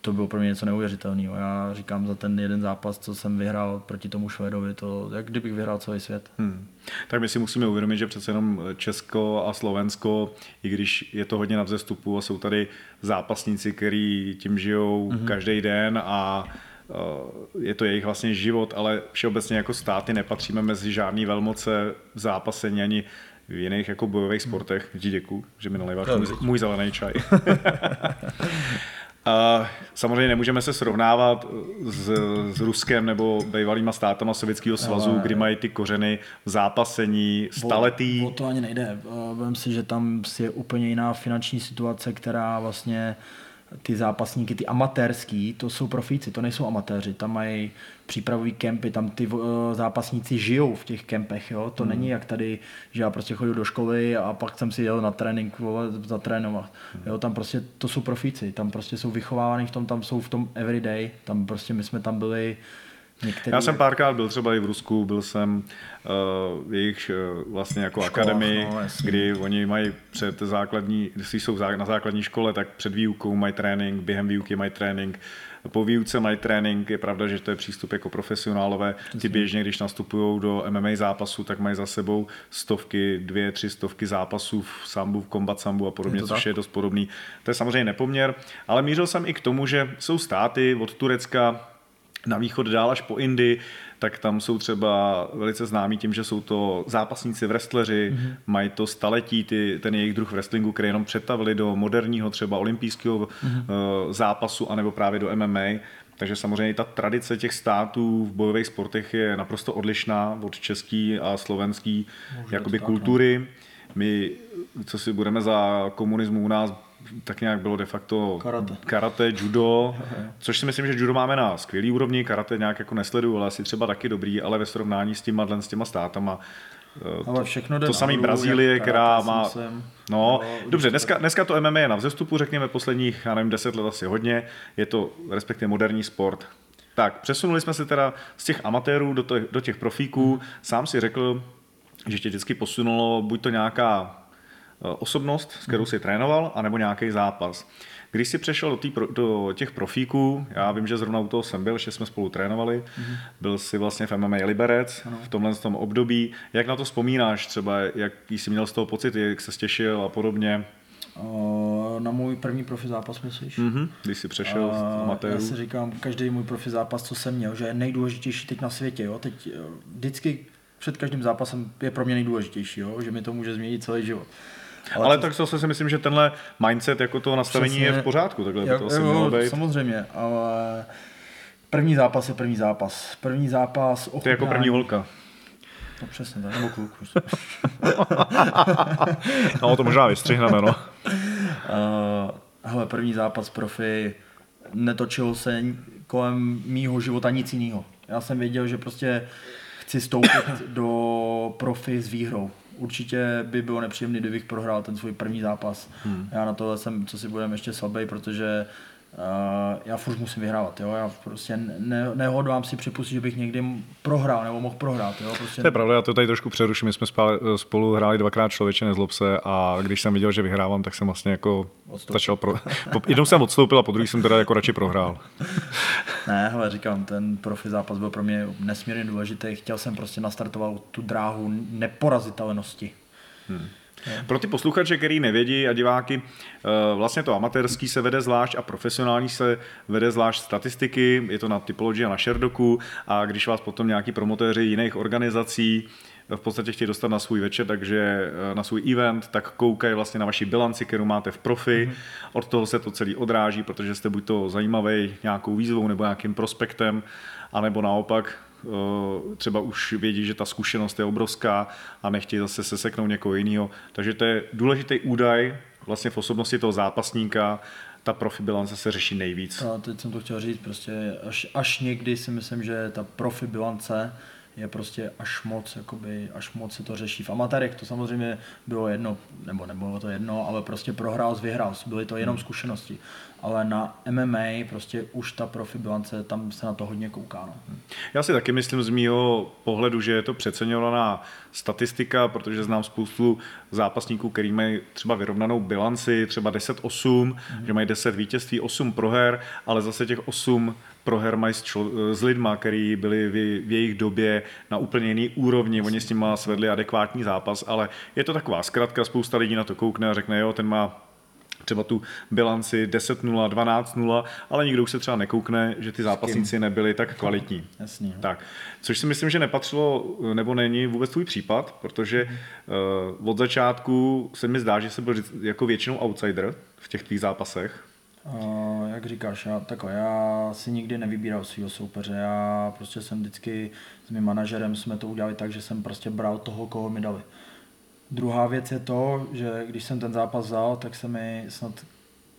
to bylo pro mě něco neuvěřitelného. Já říkám za ten jeden zápas, co jsem vyhrál proti tomu Švédovi, to jak kdybych vyhrál celý svět. Hmm. Tak my si musíme uvědomit, že přece jenom Česko a Slovensko, i když je to hodně na vzestupu a jsou tady zápasníci, kteří tím žijou mm-hmm. každý den a uh, je to jejich vlastně život, ale všeobecně jako státy nepatříme mezi žádný velmoce v zápasení ani v jiných jako bojových sportech. Ti děkuju, že mi naléváš můj, můj zelený čaj. Samozřejmě nemůžeme se srovnávat s, s Ruskem nebo bývalýma státama Sovětského svazu, Ale- kdy mají ty kořeny v zápasení staletý. O, o to ani nejde. Vem si, že tam je úplně jiná finanční situace, která vlastně ty zápasníky, ty amatérský, to jsou profíci, to nejsou amatéři, tam mají přípravový kempy, tam ty eh, zápasníci žijou v těch kempech, jo? to hmm. není jak tady, že já prostě chodil do školy a pak jsem si jel na trénink zatrénovat, jo? tam prostě to jsou profíci, tam prostě jsou vychovávaní v tom, tam jsou v tom everyday, tam prostě my jsme tam byli Některý Já jsem párkrát byl třeba i v Rusku, byl jsem uh, v jejich uh, vlastně jako Školách, akademii, no, kdy oni mají před základní, když jsou na základní škole, tak před výukou mají trénink, během výuky mají trénink, po výuce mají trénink, je pravda, že to je přístup jako profesionálové. Ty běžně, když nastupují do MMA zápasu, tak mají za sebou stovky, dvě, tři stovky zápasů v sambu, v kombat sambu a podobně, je což tak? je dost podobný. To je samozřejmě nepoměr, ale mířil jsem i k tomu, že jsou státy od Turecka na východ dál až po Indii, tak tam jsou třeba velice známí tím, že jsou to zápasníci wrestleri, mm-hmm. mají to staletí, ty, ten jejich druh wrestlingu, který jenom přetavili do moderního třeba olympijského mm-hmm. uh, zápasu anebo právě do MMA. Takže samozřejmě ta tradice těch států v bojových sportech je naprosto odlišná od český a slovenský jakoby tak, no. kultury. My, co si budeme za komunismu u nás tak nějak bylo de facto karate, karate judo, což si myslím, že judo máme na skvělý úrovni, karate nějak jako nesleduju, ale asi třeba taky dobrý, ale ve srovnání s těma, s těma státama eh, ale všechno to, to samý Brazílie, která má... Jsem, no, dobře, dneska, dneska to MMA je na vzestupu, řekněme, posledních, já nevím, deset let asi hodně. Je to respektive moderní sport. Tak, přesunuli jsme se teda z těch amatérů do, těch, do těch profíků. Sám si řekl, že tě vždycky posunulo buď to nějaká osobnost, s kterou si trénoval, anebo nějaký zápas. Když jsi přešel do, tý, do těch profíků, já vím, že zrovna u toho jsem byl, že jsme spolu trénovali, mm-hmm. byl jsi vlastně v MMA Liberec ano. v tomhle tom období. Jak na to vzpomínáš třeba, jak jsi měl z toho pocit, jak se stěšil a podobně? Uh, na můj první profi zápas, myslíš? Mm-hmm, když jsi přešel uh, z amatéru. Já si říkám, každý můj profi zápas, co jsem měl, že je nejdůležitější teď na světě. Jo? Teď vždycky před každým zápasem je pro mě nejdůležitější, jo? že mi to může změnit celý život. Ale, Ale tak zase si myslím, že tenhle mindset jako toho nastavení Přesně, je v pořádku, takhle by to asi mělo být. Samozřejmě, ale první zápas je první zápas. První zápas ochutnání. To je jako první holka. No přesně tak, nebo kluk. no to možná vystřihneme, no. Uh, hele, první zápas profi, netočil se kolem mýho života nic jiného. Já jsem věděl, že prostě chci stoupit do profi s výhrou určitě by bylo nepříjemné, kdybych prohrál ten svůj první zápas. Hmm. Já na to jsem, co si budeme ještě slabý, protože já furt musím vyhrávat, jo? já prostě ne, nehodlám si připustit, že bych někdy prohrál nebo mohl prohrát. Jo? Prostě... To je pravda, já to tady trošku přeruším, my jsme spali, spolu hráli dvakrát člověče nezlob se a když jsem viděl, že vyhrávám, tak jsem vlastně jako Odstoupil. začal pro... po, jednou jsem odstoupil a po druhý jsem teda jako radši prohrál. ne, hele, říkám, ten profi zápas byl pro mě nesmírně důležitý, chtěl jsem prostě nastartovat tu dráhu neporazitelnosti. Hmm. Pro ty posluchače, který nevědí a diváky, eh, vlastně to amatérský se vede zvlášť a profesionální se vede zvlášť statistiky, je to na typologii a na Sherdoku a když vás potom nějaký promotéři jiných organizací v podstatě chtějí dostat na svůj večer, takže eh, na svůj event, tak koukají vlastně na vaši bilanci, kterou máte v profi. Mm-hmm. Od toho se to celý odráží, protože jste buď to zajímavý nějakou výzvou nebo nějakým prospektem, anebo naopak Eh, třeba už vědí, že ta zkušenost je obrovská a nechtějí zase seseknout někoho jiného. Takže to je důležitý údaj vlastně v osobnosti toho zápasníka, ta profi bilance se řeší nejvíc. A teď jsem to chtěl říct, prostě až, až někdy si myslím, že ta profi bilance je prostě až moc, jakoby, až moc se to řeší. V amatérech to samozřejmě bylo jedno, nebo nebylo to jedno, ale prostě prohrál, vyhrál, byly to jenom hmm. zkušenosti ale na MMA prostě už ta profi bilance, tam se na to hodně kouká. No. Já si taky myslím z mýho pohledu, že je to přeceňovaná statistika, protože znám spoustu zápasníků, který mají třeba vyrovnanou bilanci, třeba 10-8, mm-hmm. že mají 10 vítězství, 8 proher, ale zase těch 8 proher mají s, člo, s lidma, který byli v, v jejich době na úplně jiný úrovni, oni s nimi svedli adekvátní zápas, ale je to taková zkratka, spousta lidí na to koukne a řekne, jo, ten má třeba tu bilanci 10-0, 12-0, ale nikdo už se třeba nekoukne, že ty zápasníci nebyli tak kvalitní. Jasně. Tak. Což si myslím, že nepatřilo, nebo není vůbec tvůj případ, protože uh, od začátku se mi zdá, že jsi byl jako většinou outsider v těch tvých zápasech. Uh, jak říkáš, já, tako, já si nikdy nevybíral svého soupeře, já prostě jsem vždycky s mým manažerem jsme to udělali tak, že jsem prostě bral toho, koho mi dali. Druhá věc je to, že když jsem ten zápas vzal, tak se mi snad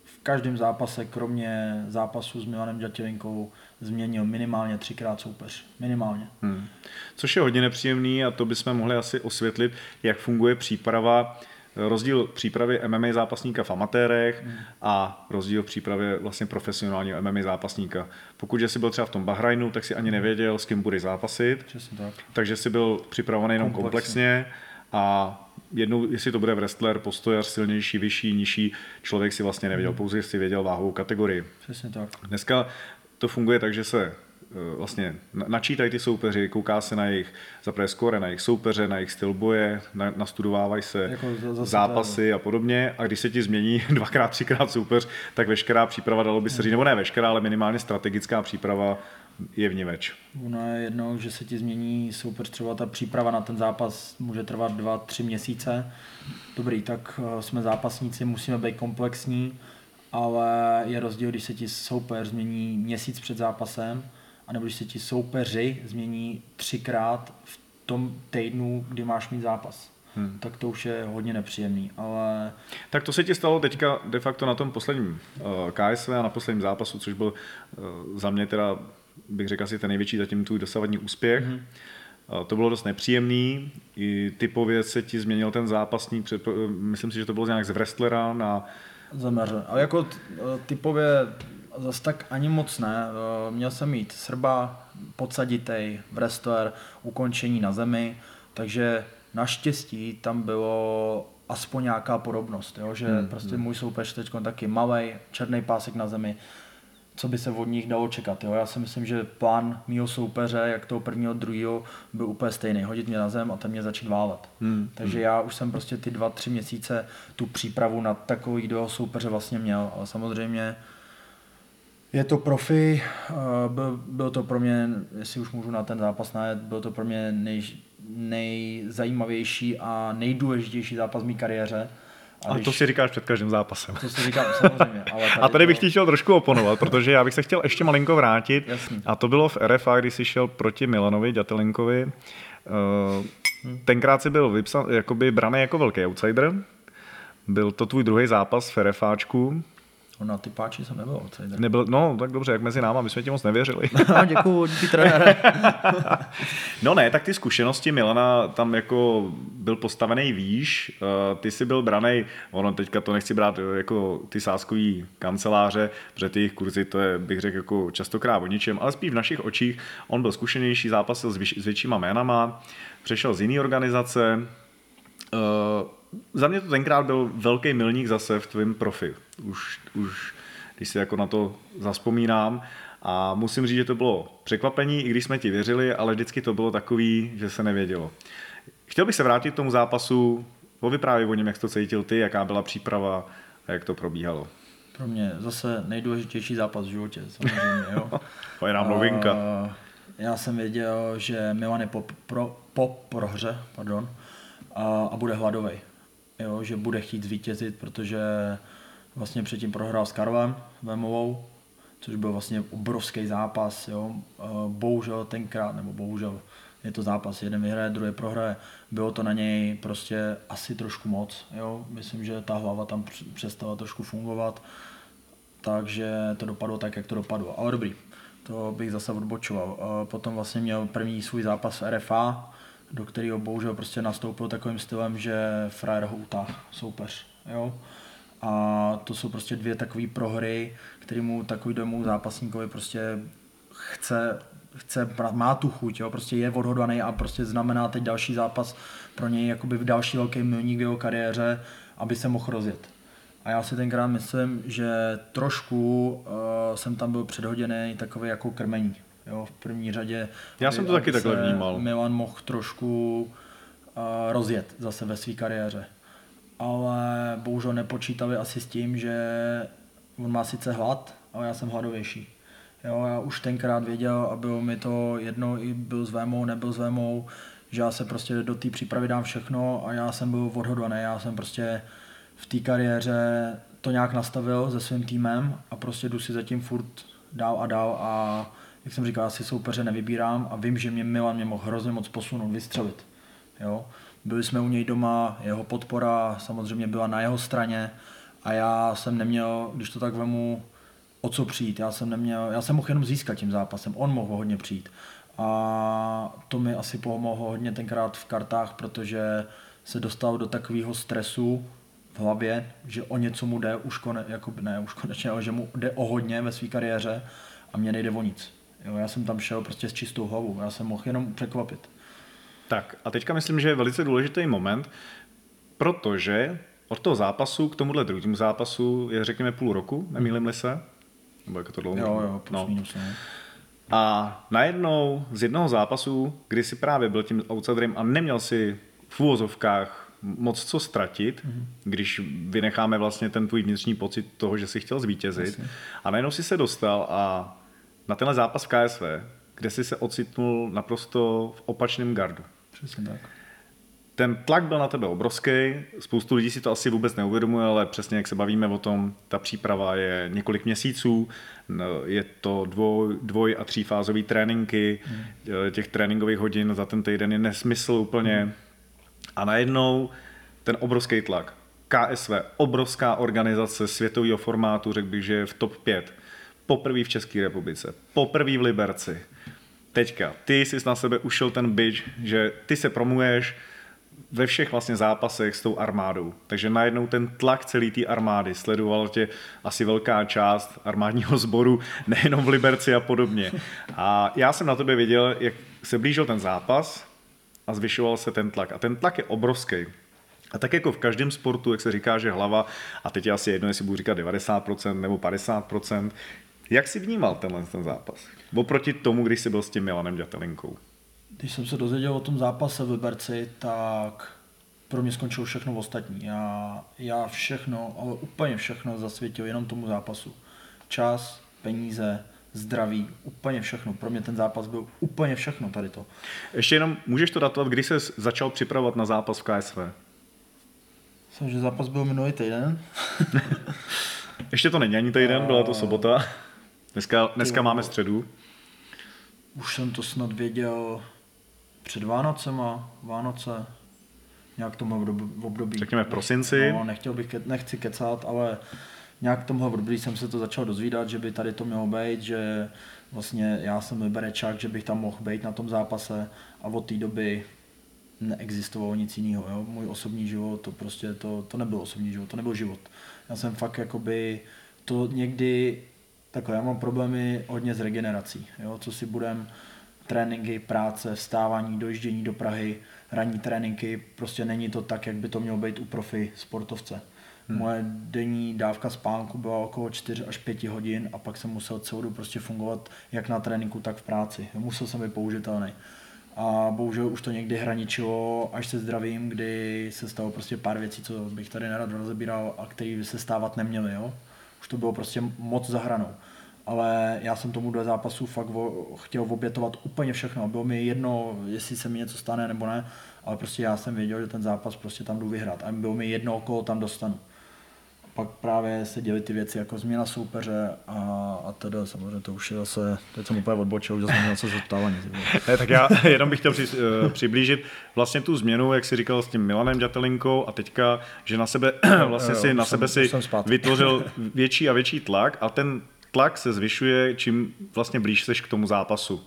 v každém zápase, kromě zápasu s Milanem Ďatělinkou, změnil minimálně třikrát soupeř. Minimálně. Hmm. Což je hodně nepříjemný a to bychom mohli asi osvětlit, jak funguje příprava rozdíl v přípravě MMA zápasníka v amatérech hmm. a rozdíl v přípravě vlastně profesionálního MMA zápasníka. Pokud jsi byl třeba v tom Bahrajnu, tak si ani nevěděl, s kým budeš zápasit. tak. Takže jsi byl připravený jenom komplexně, komplexně a jednou, jestli to bude wrestler, postojař, silnější, vyšší, nižší, člověk si vlastně nevěděl, hmm. pouze si věděl váhovou kategorii. Přesně tak. Dneska to funguje tak, že se vlastně načítají ty soupeři, kouká se na jejich zaprvé skore, na jejich soupeře, na jejich styl boje, na, nastudovávají se jako zápasy a podobně a když se ti změní dvakrát, třikrát soupeř, tak veškerá příprava, dalo by se říct, nebo ne veškerá, ale minimálně strategická příprava je v ní več. Ono je jedno, že se ti změní soupeř, třeba ta příprava na ten zápas může trvat dva, tři měsíce. Dobrý, tak eh, jsme zápasníci, musíme být komplexní, ale je rozdíl, když se ti soupeř změní měsíc před zápasem, anebo když se ti soupeři změní třikrát v tom týdnu, kdy máš mít zápas. Hmm. tak to už je hodně nepříjemný, ale... Tak to se ti stalo teďka de facto na tom posledním uh, eh, KSV a na posledním zápasu, což byl uh, za mě teda, bych řekl asi ten největší zatím tvůj dosavadní úspěch. Hmm. Uh, to bylo dost nepříjemný, i typově se ti změnil ten zápasník, před, myslím si, že to bylo nějak z wrestlera na... Zameře. Ale jako typově zase tak ani moc ne. Eh, měl jsem mít Srba, podsaditej, wrestler, ukončení na zemi, takže naštěstí tam bylo aspoň nějaká podobnost, jo? že hmm, prostě hmm. můj soupeř teď taky malý, černý pásek na zemi, co by se od nich dalo čekat. Jo? Já si myslím, že plán mýho soupeře, jak toho prvního, druhého, byl úplně stejný. Hodit mě na zem a ten mě začít válet. Hmm. Takže hmm. já už jsem prostě ty dva, tři měsíce tu přípravu na takový do soupeře vlastně měl. Ale samozřejmě je to profi, eh, byl, byl to pro mě, jestli už můžu na ten zápas najet, byl to pro mě nej, nejzajímavější a nejdůležitější zápas v mé kariéře. A, když... to si říkáš před každým zápasem. To si říkám, samozřejmě. Ale tady a tady bych to... ti chtěl trošku oponovat, protože já bych se chtěl ještě malinko vrátit. Jasný. A to bylo v RFA, když jsi šel proti Milanovi, Dětelinkovi. Eh, tenkrát si byl vypsan, jakoby braný jako velký outsider. Byl to tvůj druhý zápas v RFáčku. No, na ty páči jsem nebyl outsider. Nebyl, no, tak dobře, jak mezi náma, my jsme ti moc nevěřili. no, děkuju, díky trenére. no ne, tak ty zkušenosti Milana tam jako byl postavený výš, eh, ty jsi byl braný, ono teďka to nechci brát jako ty sáskový kanceláře, protože ty jejich kurzy, to je, bych řekl, jako častokrát o ničem, ale spíš v našich očích, on byl zkušenější, zápasil s, věč, s většíma jménama, přešel z jiné organizace, uh, za mě to tenkrát byl velký milník zase v tvém profi. Už, už když si jako na to zaspomínám. A musím říct, že to bylo překvapení, i když jsme ti věřili, ale vždycky to bylo takový, že se nevědělo. Chtěl bych se vrátit k tomu zápasu, povyprávět o něm, jak to cítil ty, jaká byla příprava a jak to probíhalo. Pro mě zase nejdůležitější zápas v životě, samozřejmě. Jo. to je nám novinka. já jsem věděl, že Milan je po, pro, po prohře pardon, a, a bude hladový jo, že bude chtít zvítězit, protože vlastně předtím prohrál s Karlem Vemovou, což byl vlastně obrovský zápas. Jo. Bohužel tenkrát, nebo bohužel, je to zápas, jeden vyhraje, druhý prohraje. Bylo to na něj prostě asi trošku moc. Jo. Myslím, že ta hlava tam přestala trošku fungovat, takže to dopadlo tak, jak to dopadlo. Ale dobrý, to bych zase odbočoval. Potom vlastně měl první svůj zápas v RFA, do kterého bohužel prostě nastoupil takovým stylem, že frajer ho utáhl soupeř. Jo? A to jsou prostě dvě takové prohry, který mu takový domů zápasníkovi prostě chce, chce, má tu chuť, jo? prostě je odhodlaný a prostě znamená teď další zápas pro něj jakoby v další velký milník v jeho kariéře, aby se mohl rozjet. A já si tenkrát myslím, že trošku uh, jsem tam byl předhoděný takový jako krmení. Jo, v první řadě. Já jsem to taky takhle vnímal. Milan mohl trošku uh, rozjet zase ve své kariéře. Ale bohužel nepočítali asi s tím, že on má sice hlad, ale já jsem hladovější. Jo, já už tenkrát věděl a bylo mi to jedno, i byl s Vémou, nebyl s Vémou, že já se prostě do té přípravy dám všechno a já jsem byl odhodlaný, já jsem prostě v té kariéře to nějak nastavil se svým týmem a prostě jdu si zatím furt dál a dál a jak jsem říkal, asi soupeře nevybírám a vím, že mě Milan mě mohl hrozně moc posunout, vystřelit. Jo? Byli jsme u něj doma, jeho podpora samozřejmě byla na jeho straně a já jsem neměl, když to tak vemu, o co přijít. Já jsem, neměl, já jsem mohl jenom získat tím zápasem, on mohl hodně přijít. A to mi asi pomohlo hodně tenkrát v kartách, protože se dostal do takového stresu v hlavě, že o něco mu jde už, kone, jako, ne, už konečně, ale že mu jde o hodně ve své kariéře a mě nejde o nic. Jo, já jsem tam šel prostě s čistou hlavou, já jsem mohl jenom překvapit. Tak a teďka myslím, že je velice důležitý moment, protože od toho zápasu k tomuhle druhému zápasu je řekněme půl roku, nemýlim-li se? Nebo jako to dlouho? Jo, jo, plus no. minus, ne. A najednou z jednoho zápasu, kdy si právě byl tím outsiderem a neměl si v úvozovkách moc co ztratit, mm-hmm. když vynecháme vlastně ten tvůj vnitřní pocit toho, že si chtěl zvítězit. Jasně. A najednou si se dostal a na tenhle zápas v KSV, kde si se ocitnul naprosto v opačném gardu. Přesně tak. Ten tlak byl na tebe obrovský, spoustu lidí si to asi vůbec neuvědomuje, ale přesně jak se bavíme o tom, ta příprava je několik měsíců, je to dvoj, dvoj a třífázový tréninky, hmm. těch tréninkových hodin za ten týden je nesmysl úplně. Hmm. A najednou ten obrovský tlak. KSV, obrovská organizace světového formátu, řekl bych, že je v top 5. Poprvé v České republice, poprvé v Liberci. Teďka, ty jsi na sebe ušel ten byč, že ty se promuješ, ve všech vlastně zápasech s tou armádou. Takže najednou ten tlak celé té armády sledoval tě asi velká část armádního sboru, nejenom v Liberci a podobně. A já jsem na tebe viděl, jak se blížil ten zápas a zvyšoval se ten tlak. A ten tlak je obrovský. A tak jako v každém sportu, jak se říká, že hlava, a teď je asi jedno, jestli budu říkat 90% nebo 50%, jak jsi vnímal tenhle ten zápas? Oproti tomu, když jsi byl s tím Milanem Dětelinkou. Když jsem se dozvěděl o tom zápase v Liberci, tak pro mě skončilo všechno ostatní. Já, já všechno, ale úplně všechno zasvětil jenom tomu zápasu. Čas, peníze, zdraví, úplně všechno. Pro mě ten zápas byl úplně všechno tady to. Ještě jenom, můžeš to datovat, kdy se začal připravovat na zápas v KSV? Myslím, že zápas byl minulý týden. Ještě to není ani týden, byla to sobota. Dneska, dneska máme středu. Už jsem to snad věděl před Vánocema, Vánoce, nějak tomu v období. Řekněme v prosinci. No, nechtěl bych, ke, nechci kecat, ale nějak tomhle období jsem se to začal dozvídat, že by tady to mělo být, že vlastně já jsem vyberečák, že bych tam mohl být na tom zápase a od té doby neexistovalo nic jiného. Jo? Můj osobní život, to prostě, to, to nebyl osobní život, to nebyl život. Já jsem fakt jakoby, to někdy, takhle, já mám problémy hodně s regenerací, jo? co si budem, tréninky, práce, vstávání, dojíždění do Prahy, ranní tréninky, prostě není to tak, jak by to mělo být u profi sportovce. Hmm. Moje denní dávka spánku byla okolo 4 až 5 hodin a pak jsem musel celou dobu prostě fungovat jak na tréninku, tak v práci. Musel jsem být použitelný. A bohužel už to někdy hraničilo až se zdravím, kdy se stalo prostě pár věcí, co bych tady nerad rozebíral a které se stávat neměly. Jo? Už to bylo prostě moc za hranou ale já jsem tomu do zápasu fakt vo, chtěl obětovat úplně všechno. Bylo mi jedno, jestli se mi něco stane nebo ne, ale prostě já jsem věděl, že ten zápas prostě tam jdu vyhrát a bylo mi jedno, koho tam dostanu. Pak právě se děly ty věci jako změna soupeře a, a teda samozřejmě to už je zase, teď jsem úplně odbočil, už zase něco zeptávání. ne, tak já jenom bych chtěl při, uh, přiblížit vlastně tu změnu, jak jsi říkal s tím Milanem Dětelinkou a teďka, že na sebe vlastně jo, si na jsem, sebe si vytvořil větší a větší tlak a ten tlak se zvyšuje, čím vlastně blíž seš k tomu zápasu.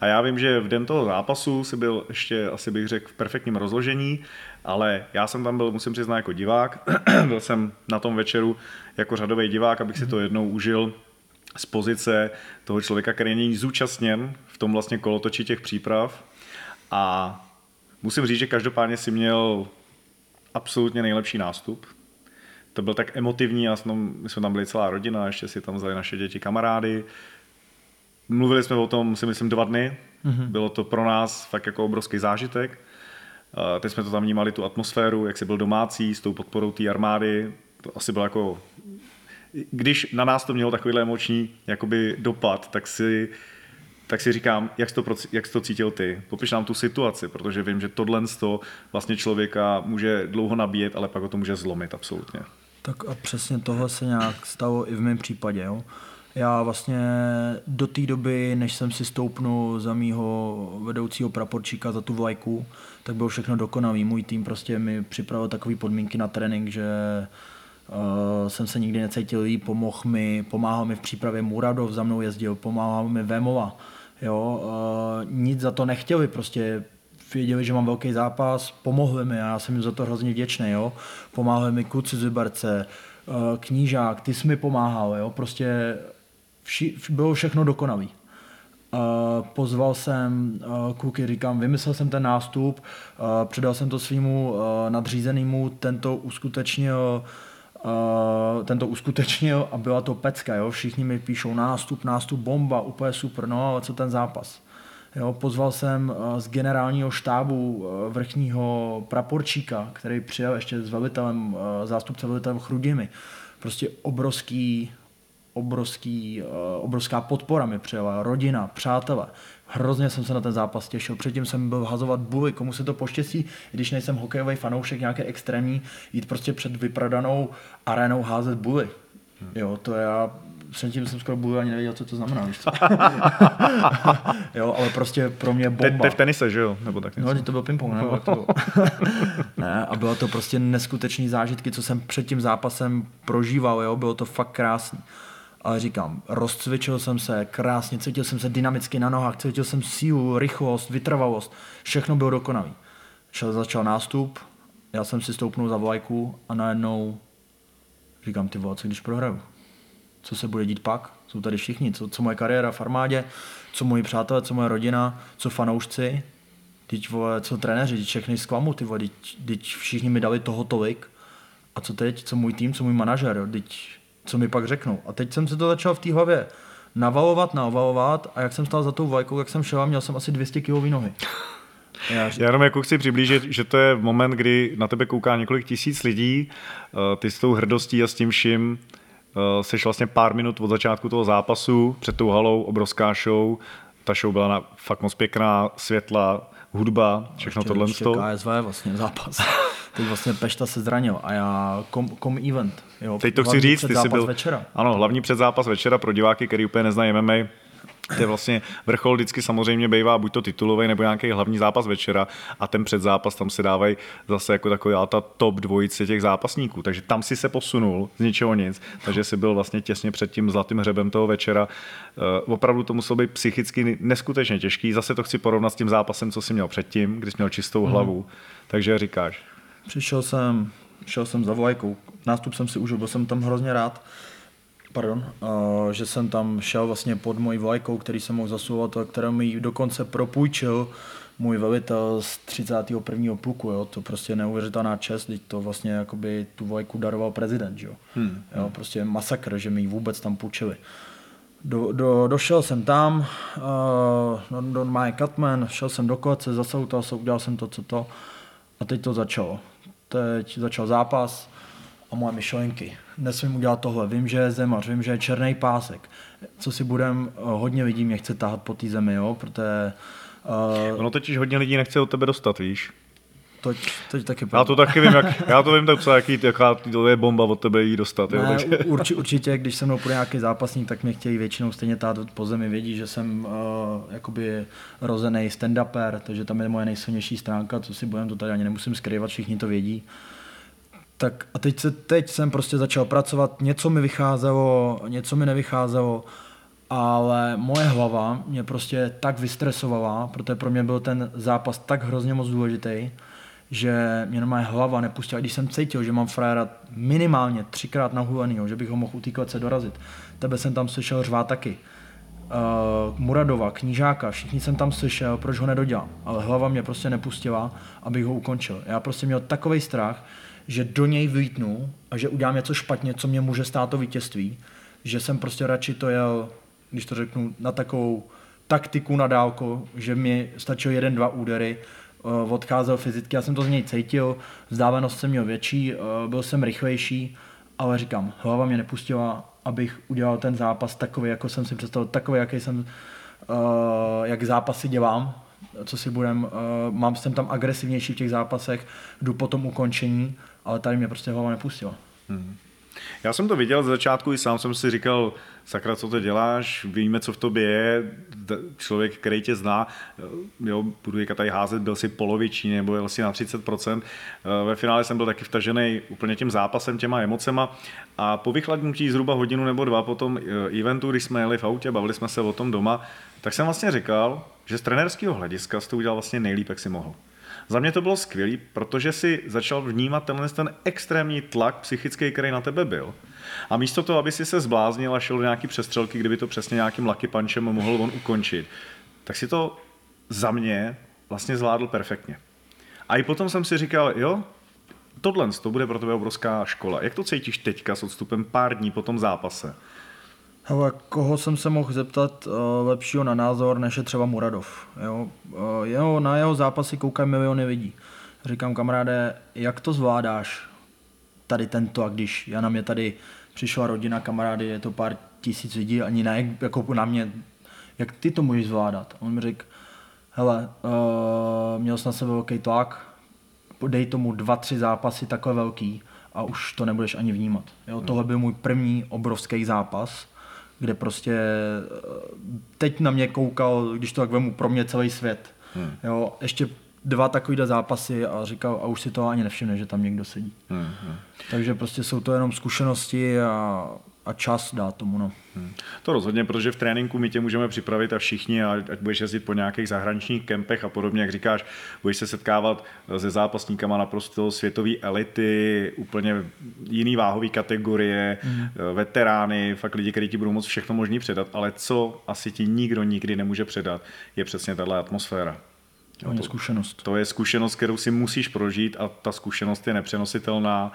A já vím, že v den toho zápasu si byl ještě, asi bych řekl, v perfektním rozložení, ale já jsem tam byl, musím přiznat, jako divák. byl jsem na tom večeru jako řadový divák, abych si to jednou užil z pozice toho člověka, který není zúčastněn v tom vlastně kolotoči těch příprav. A musím říct, že každopádně si měl absolutně nejlepší nástup to byl tak emotivní, jsme, my jsme tam byli celá rodina, ještě si tam vzali naše děti kamarády. Mluvili jsme o tom, si myslím, dva dny. Mm-hmm. Bylo to pro nás fakt jako obrovský zážitek. Teď jsme to tam vnímali, tu atmosféru, jak si byl domácí s tou podporou té armády. To asi bylo jako... Když na nás to mělo takovýhle emoční jakoby dopad, tak si, tak si říkám, jak jsi, to, jak jsi to cítil ty. Popiš nám tu situaci, protože vím, že tohle vlastně člověka může dlouho nabíjet, ale pak ho to může zlomit absolutně. Tak a přesně tohle se nějak stalo i v mém případě. Jo? Já vlastně do té doby, než jsem si stoupnul za mýho vedoucího praporčíka za tu vlajku, tak bylo všechno dokonalý. Můj tým prostě mi připravil takové podmínky na trénink, že uh, jsem se nikdy necítil líp, pomohl mi, pomáhal mi v přípravě Muradov, za mnou jezdil, pomáhal mi Vémova. Jo, uh, nic za to nechtěli, prostě věděli, že mám velký zápas, pomohli mi a já jsem jim za to hrozně vděčný, jo. Pomáhali mi kluci z Vyberce, eh, knížák, ty jsi mi pomáhal, jo. Prostě vši, bylo všechno dokonalý. Uh, pozval jsem uh, kluky, říkám, vymyslel jsem ten nástup, uh, předal jsem to svýmu uh, nadřízenému, tento uskutečnil Uh, tento uskutečnil a byla to pecka, jo? všichni mi píšou nástup, nástup, bomba, úplně super, no ale co ten zápas. Jo, pozval jsem z generálního štábu vrchního praporčíka, který přijel ještě s velitelem, zástupce velitelem Chrudimi. Prostě obrovský obrovský, eh, obrovská podpora mi přijela, rodina, přátelé. Hrozně jsem se na ten zápas těšil. Předtím jsem byl hazovat buly, komu se to poštěstí, když nejsem hokejový fanoušek nějaké extrémní, jít prostě před vyprodanou arénou házet buly. Jo, to já předtím jsem skoro buly ani nevěděl, co to znamená. Co? jo, ale prostě pro mě bomba. To je v tenise, že jo? Nebo tak něco. No, to byl ping-pong, nebo to bylo. ne, a bylo to prostě neskutečný zážitky, co jsem před tím zápasem prožíval, jo, bylo to fakt krásný ale říkám, rozcvičil jsem se krásně, cítil jsem se dynamicky na nohách, cítil jsem sílu, rychlost, vytrvalost, všechno bylo dokonalý. Šel, začal nástup, já jsem si stoupnul za vlajku a najednou říkám, ty vole, co když prohraju? Co se bude dít pak? Jsou tady všichni, co, co moje kariéra v armádě, co moji přátelé, co moje rodina, co fanoušci, teď vole, co trenéři, teď všechny zklamu, ty vole, teď, teď všichni mi dali toho tolik. A co teď, co můj tým, co můj manažer, teď co mi pak řeknou. A teď jsem se to začal v té hlavě navalovat, navalovat a jak jsem stál za tou vlajkou, jak jsem šel a měl jsem asi 200 kg nohy. Já, Já jenom jako chci přiblížit, že to je moment, kdy na tebe kouká několik tisíc lidí, eh, ty s tou hrdostí a s tím vším eh, seš vlastně pár minut od začátku toho zápasu, před tou halou, obrovská show, ta show byla na, fakt moc pěkná, světla, hudba, všechno tohle. Ještě KSV vlastně zápas. Teď vlastně Pešta se zranil a já kom, kom event. Jo, Teď to chci říct, ty jsi byl, večera. ano, hlavní předzápas večera pro diváky, který úplně neznají MMA, to je vlastně vrchol vždycky samozřejmě bývá buď to titulový nebo nějaký hlavní zápas večera a ten předzápas tam se dávají zase jako taková ta top dvojice těch zápasníků. Takže tam si se posunul z ničeho nic, takže si byl vlastně těsně před tím zlatým hřebem toho večera. Uh, opravdu to muselo být psychicky neskutečně těžký. Zase to chci porovnat s tím zápasem, co jsi měl předtím, když jsi měl čistou mhm. hlavu. Mm. Takže říkáš. Přišel jsem, šel jsem za vlajkou. Nástup jsem si užil, byl jsem tam hrozně rád pardon, uh, že jsem tam šel vlastně pod mojí vlajkou, který jsem mohl zasouvat a kterou mi dokonce propůjčil můj velitel z 31. pluku, jo, to prostě neuvěřitelná čest, teď to vlastně jakoby tu vlajku daroval prezident, jo. Hmm. jo prostě masakr, že mi ji vůbec tam půjčili. Do, do, došel jsem tam, uh, do, do My Cutman, šel jsem do kolece, zasautal se, udělal jsem to, co to a teď to začalo. Teď začal zápas, a moje myšlenky. Nesmím udělat tohle. Vím, že je zemař, vím, že je černý pásek. Co si budem, eh, hodně lidí mě chce tahat po té zemi, jo, protože... Uh, ono totiž hodně lidí nechce od tebe dostat, víš? To, to taky já to taky vím, jak, já to vím docela, jaký, jaká je bomba od tebe jí dostat. Ne, jo, takže. Urči, určitě, když se mnou půjde nějaký zápasník, tak mě chtějí většinou stejně tát po zemi. Vědí, že jsem uh, jakoby rozený stand-upper, takže tam je moje nejsilnější stránka, co si budem, to tady ani nemusím skrývat, všichni to vědí. Tak a teď, se, teď jsem prostě začal pracovat, něco mi vycházelo, něco mi nevycházelo, ale moje hlava mě prostě tak vystresovala, protože pro mě byl ten zápas tak hrozně moc důležitý, že mě moje hlava nepustila. Když jsem cítil, že mám frajera minimálně třikrát nahulenýho, že bych ho mohl utýkat se dorazit, tebe jsem tam slyšel řvát taky. Uh, Muradova, knížáka, všichni jsem tam slyšel, proč ho nedodělám. Ale hlava mě prostě nepustila, abych ho ukončil. Já prostě měl takový strach, že do něj vítnu a že udělám něco špatně, co mě může stát to vítězství, že jsem prostě radši to jel, když to řeknu, na takovou taktiku na dálku, že mi stačilo jeden, dva údery, odcházel fyzicky, já jsem to z něj cítil, vzdálenost jsem měl větší, eh, byl jsem rychlejší, ale říkám, hlava mě nepustila, abych udělal ten zápas takový, jako jsem si představil, takový, jaký jsem, eh, jak zápasy dělám, co si budem, mám jsem tam agresivnější v těch zápasech, jdu po tom ukončení ale tady mě prostě hlava nepustila. Hmm. Já jsem to viděl z začátku, i sám jsem si říkal, sakra, co to děláš, víme, co v tobě je, člověk, který tě zná, jo, budu říkat tady házet, byl si poloviční nebo byl si na 30%. Ve finále jsem byl taky vtažený úplně tím zápasem, těma emocema a po vychladnutí zhruba hodinu nebo dva po tom eh, eventu, když jsme jeli v autě, bavili jsme se o tom doma, tak jsem vlastně říkal, že z trenérského hlediska jsi to udělal vlastně nejlíp, jak si mohl. Za mě to bylo skvělé, protože si začal vnímat tenhle ten extrémní tlak psychický, který na tebe byl. A místo toho, aby si se zbláznil a šel do nějaký přestřelky, kdyby to přesně nějakým lucky punchem mohl on ukončit, tak si to za mě vlastně zvládl perfektně. A i potom jsem si říkal, jo, tohle to bude pro tebe obrovská škola. Jak to cítíš teďka s odstupem pár dní po tom zápase? Hele, koho jsem se mohl zeptat uh, lepšího na názor, než je třeba Muradov. Jo? Uh, jeho, na jeho zápasy koukají miliony lidí. Říkám, kamaráde, jak to zvládáš tady tento, a když já na mě tady přišla rodina, kamarády, je to pár tisíc lidí, ani ne jako na mě, jak ty to můžeš zvládat? On mi řekl, hele, uh, měl jsem na sebe velký tlak, dej tomu dva, tři zápasy takhle velký a už to nebudeš ani vnímat. Jo, tohle byl můj první obrovský zápas, kde prostě teď na mě koukal, když to tak vemu, pro mě celý svět. Hmm. Jo, ještě dva takovýhle zápasy a říkal, a už si to ani nevšimne, že tam někdo sedí. Hmm. hmm. Takže prostě jsou to jenom zkušenosti a a čas dá tomu. No. Hmm. To rozhodně, protože v tréninku my tě můžeme připravit a všichni, a ať budeš jezdit po nějakých zahraničních kempech a podobně, jak říkáš, budeš se setkávat se zápasníkama naprosto světové elity, úplně jiný váhový kategorie, hmm. veterány, fakt lidi, kteří ti budou moct všechno možný předat, ale co asi ti nikdo nikdy nemůže předat, je přesně tahle atmosféra. To je zkušenost. To je zkušenost, kterou si musíš prožít a ta zkušenost je nepřenositelná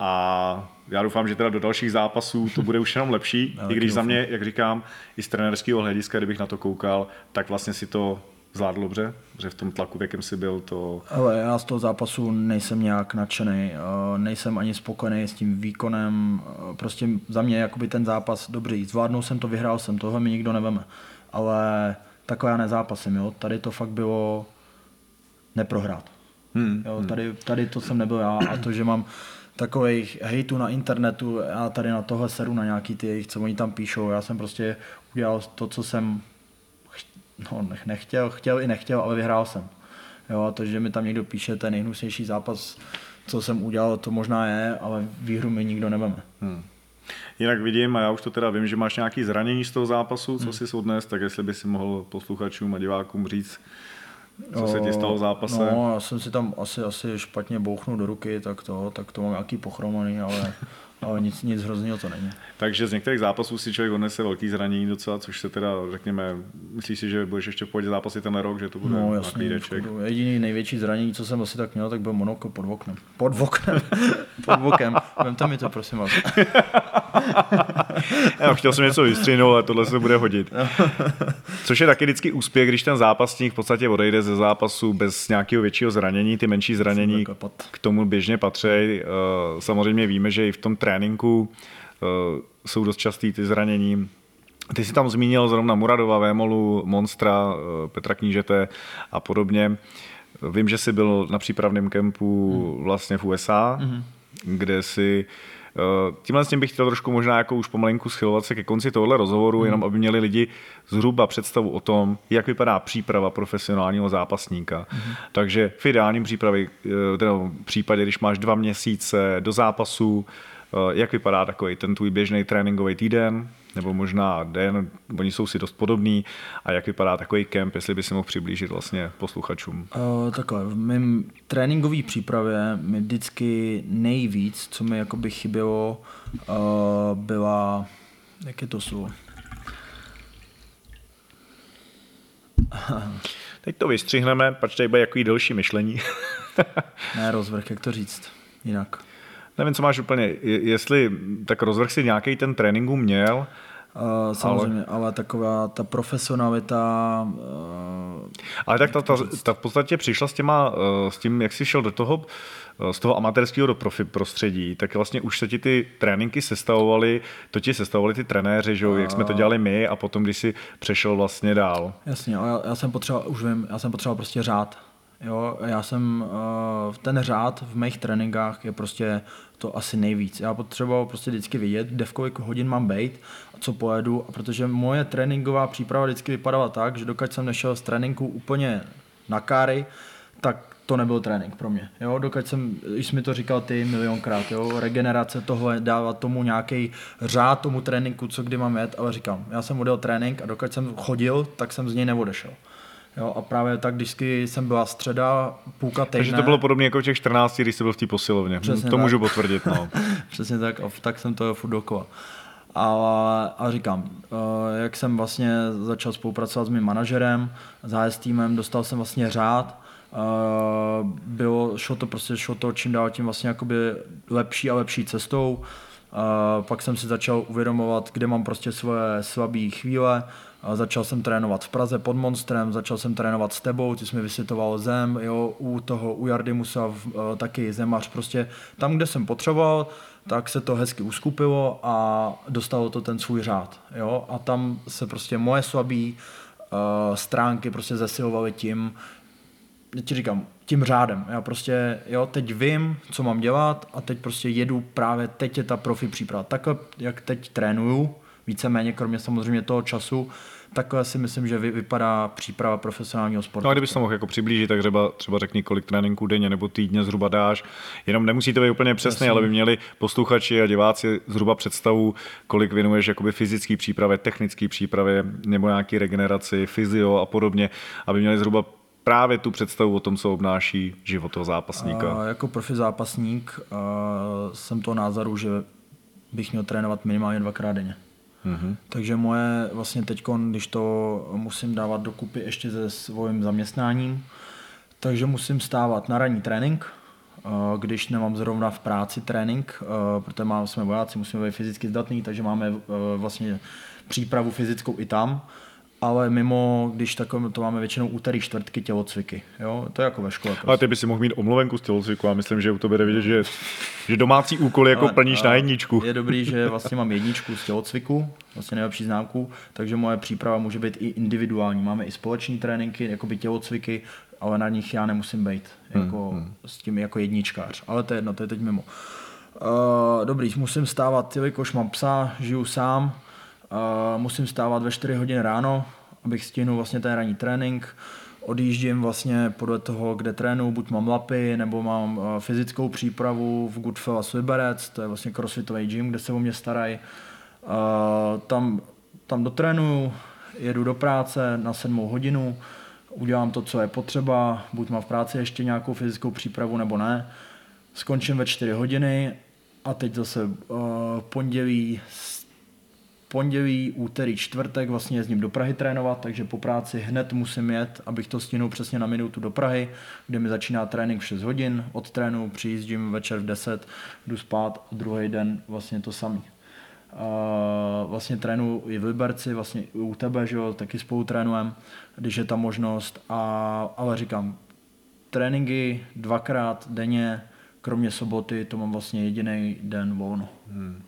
a já doufám, že teda do dalších zápasů to bude už jenom lepší, i když za mě, jak říkám, i z trenerského hlediska, kdybych na to koukal, tak vlastně si to zvládl dobře, že v tom tlaku, v jakém si byl, to... Ale já z toho zápasu nejsem nějak nadšený, eh, nejsem ani spokojený s tím výkonem, eh, prostě za mě jakoby ten zápas dobrý, zvládnul jsem to, vyhrál jsem, tohle mi nikdo neveme, ale takhle já nezápasím, jo, tady to fakt bylo neprohrát. Hmm, jo, hmm. tady, tady to jsem nebyl já. A to, že mám takových hejtů na internetu, já tady na tohle seru na nějaký ty jejich, co oni tam píšou, já jsem prostě udělal to, co jsem no, nechtěl, chtěl i nechtěl, ale vyhrál jsem. Jo, a to, že mi tam někdo píše ten nejhnusnější zápas, co jsem udělal, to možná je, ale výhru mi nikdo neveme. Hmm. Jinak vidím, a já už to teda vím, že máš nějaký zranění z toho zápasu, co hmm. jsi odnes, tak jestli by si mohl posluchačům a divákům říct, co se ti stalo v zápase? No, já jsem si tam asi, asi špatně bouchnul do ruky, tak to, tak to mám nějaký pochromaný, ale, ale nic, nic hrozného to není. Takže z některých zápasů si člověk odnese velký zranění docela, což se teda, řekněme, myslíš si, že budeš ještě v pohodě zápasy ten rok, že to bude no, jasný, Jediný největší zranění, co jsem asi tak měl, tak byl monoko pod oknem. Pod oknem. pod okem. Vemte mi to, prosím vás. Já chtěl jsem něco vystřihnout, ale tohle se bude hodit. Což je taky vždycky úspěch, když ten zápasník v podstatě odejde ze zápasu bez nějakého většího zranění. Ty menší zranění k tomu běžně patří. Eh, samozřejmě víme, že i v tom tréninku eh, jsou dost častý ty zranění. Ty jsi tam zmínil zrovna Muradova, Vémolu, Monstra, eh, Petra Knížete a podobně. Vím, že jsi byl na přípravném kempu hmm. vlastně v USA, hmm. kde si Eh, tímhle s tím bych chtěl trošku možná jako už pomalinku schylovat se ke konci tohle rozhovoru, hmm. jenom aby měli lidi zhruba představu o tom, jak vypadá příprava profesionálního zápasníka. Hmm. Takže v ideálním přípravě, teda případě, když máš dva měsíce do zápasu, jak vypadá takový ten tvůj běžný tréninkový týden, nebo možná den, oni jsou si dost podobný a jak vypadá takový kemp, jestli by si mohl přiblížit vlastně posluchačům. Uh, takhle, v mém tréninkové přípravě mi vždycky nejvíc, co mi jakoby chybělo, uh, byla, jak je to slovo? Teď to vystřihneme, pač tady bude jaký delší myšlení. ne, rozvrh, jak to říct jinak. Nevím, co máš úplně, jestli tak rozvrh si nějaký ten tréninku měl, Uh, samozřejmě, ale... ale taková ta profesionalita... Uh, ale tak ta, ta, ta v podstatě přišla s, těma, uh, s tím, jak jsi šel do toho, z toho amatérského do profi prostředí, tak vlastně už se ti ty tréninky sestavovaly, to ti sestavovali ty trenéři, že jo, jak jsme to dělali my a potom, když jsi přešel vlastně dál. Jasně, ale já, já jsem potřeboval, už vím, já jsem potřeboval prostě řád. Jo, já jsem, uh, ten řád v mých tréninkách je prostě to asi nejvíc. Já potřeboval prostě vždycky vidět, kde v kolik hodin mám být a co pojedu, a protože moje tréninková příprava vždycky vypadala tak, že dokud jsem nešel z tréninku úplně na káry, tak to nebyl trénink pro mě. Jo, dokud jsem, už jsi mi to říkal ty milionkrát, jo, regenerace tohle, dávat tomu nějaký řád tomu tréninku, co kdy mám jet, ale říkám, já jsem odjel trénink a dokud jsem chodil, tak jsem z něj neodešel. Jo, a právě tak, když jsem byla středa, půlka týdne. Takže to bylo podobně jako v těch 14, když jsi byl v té posilovně. Přesně to tak. můžu potvrdit. No. Přesně tak, a tak jsem to furt dokola. A, a říkám, eh, jak jsem vlastně začal spolupracovat s mým manažerem, s týmem, dostal jsem vlastně řád, eh, bylo, šlo to prostě, šlo to čím dál tím vlastně jakoby lepší a lepší cestou. A pak jsem si začal uvědomovat, kde mám prostě svoje slabé chvíle. Začal jsem trénovat v Praze pod Monstrem, začal jsem trénovat s tebou, ty jsi mi vysvětoval zem, jo, u toho, u Jardy musel uh, taky zemař, prostě tam, kde jsem potřeboval, tak se to hezky uskupilo a dostalo to ten svůj řád, jo, a tam se prostě moje slabé uh, stránky prostě zesilovaly tím, já ti říkám, tím řádem. Já prostě, jo, teď vím, co mám dělat a teď prostě jedu právě, teď je ta profi příprava. Takhle, jak teď trénuju, víceméně, kromě samozřejmě toho času, takhle si myslím, že vypadá příprava profesionálního sportu. No a kdybych to mohl jako přiblížit, tak třeba, třeba řekni, kolik tréninků denně nebo týdně zhruba dáš. Jenom nemusí to být úplně přesně, ale by měli posluchači a diváci zhruba představu, kolik věnuješ jakoby fyzické přípravě, technické přípravě nebo nějaký regeneraci, fyzio a podobně, aby měli zhruba právě tu představu o tom, co obnáší život toho zápasníka. A jako profi zápasník a jsem toho názoru, že bych měl trénovat minimálně dvakrát denně. Mm-hmm. Takže moje vlastně teď, když to musím dávat dokupy ještě se svým zaměstnáním, takže musím stávat na ranní trénink, když nemám zrovna v práci trénink, protože máme, jsme vojáci, musíme být fyzicky zdatný, takže máme vlastně přípravu fyzickou i tam ale mimo, když takové to máme většinou úterý, čtvrtky tělocviky. Jo? To je jako ve škole. Prostě. Ale ty by si mohl mít omluvenku z tělocviku a myslím, že u tebe jde vidět, že, že domácí úkoly jako ale, plníš na jedničku. Je dobrý, že vlastně mám jedničku z tělocviku, vlastně nejlepší známku, takže moje příprava může být i individuální. Máme i společní tréninky, jako by tělocviky, ale na nich já nemusím být jako, hmm, hmm. s tím jako jedničkář. Ale to je jedno, to je teď mimo. Uh, dobrý, musím stávat, jelikož mám psa, žiju sám, musím stávat ve 4 hodiny ráno, abych stihnul vlastně ten ranní trénink. Odjíždím vlastně podle toho, kde trénu, buď mám lapy, nebo mám eh, fyzickou přípravu v Goodfellas Liberec, to je vlastně crossfitový gym, kde se o mě starají. Tam, tam dotrénuju, jedu do práce na 7 hodinu, udělám to, co je potřeba, buď mám v práci ještě nějakou fyzickou přípravu nebo ne. Skončím ve 4 hodiny a teď zase uh, pondělí pondělí, úterý, čtvrtek vlastně jezdím do Prahy trénovat, takže po práci hned musím jet, abych to stihnul přesně na minutu do Prahy, kde mi začíná trénink v 6 hodin, od trénu přijíždím večer v 10, jdu spát druhý den vlastně to samý. Uh, vlastně trénu i v Liberci, vlastně u tebe, že jo, taky spolu trénujeme, když je ta možnost, a, ale říkám, tréninky dvakrát denně, kromě soboty, to mám vlastně jediný den volno. Hmm.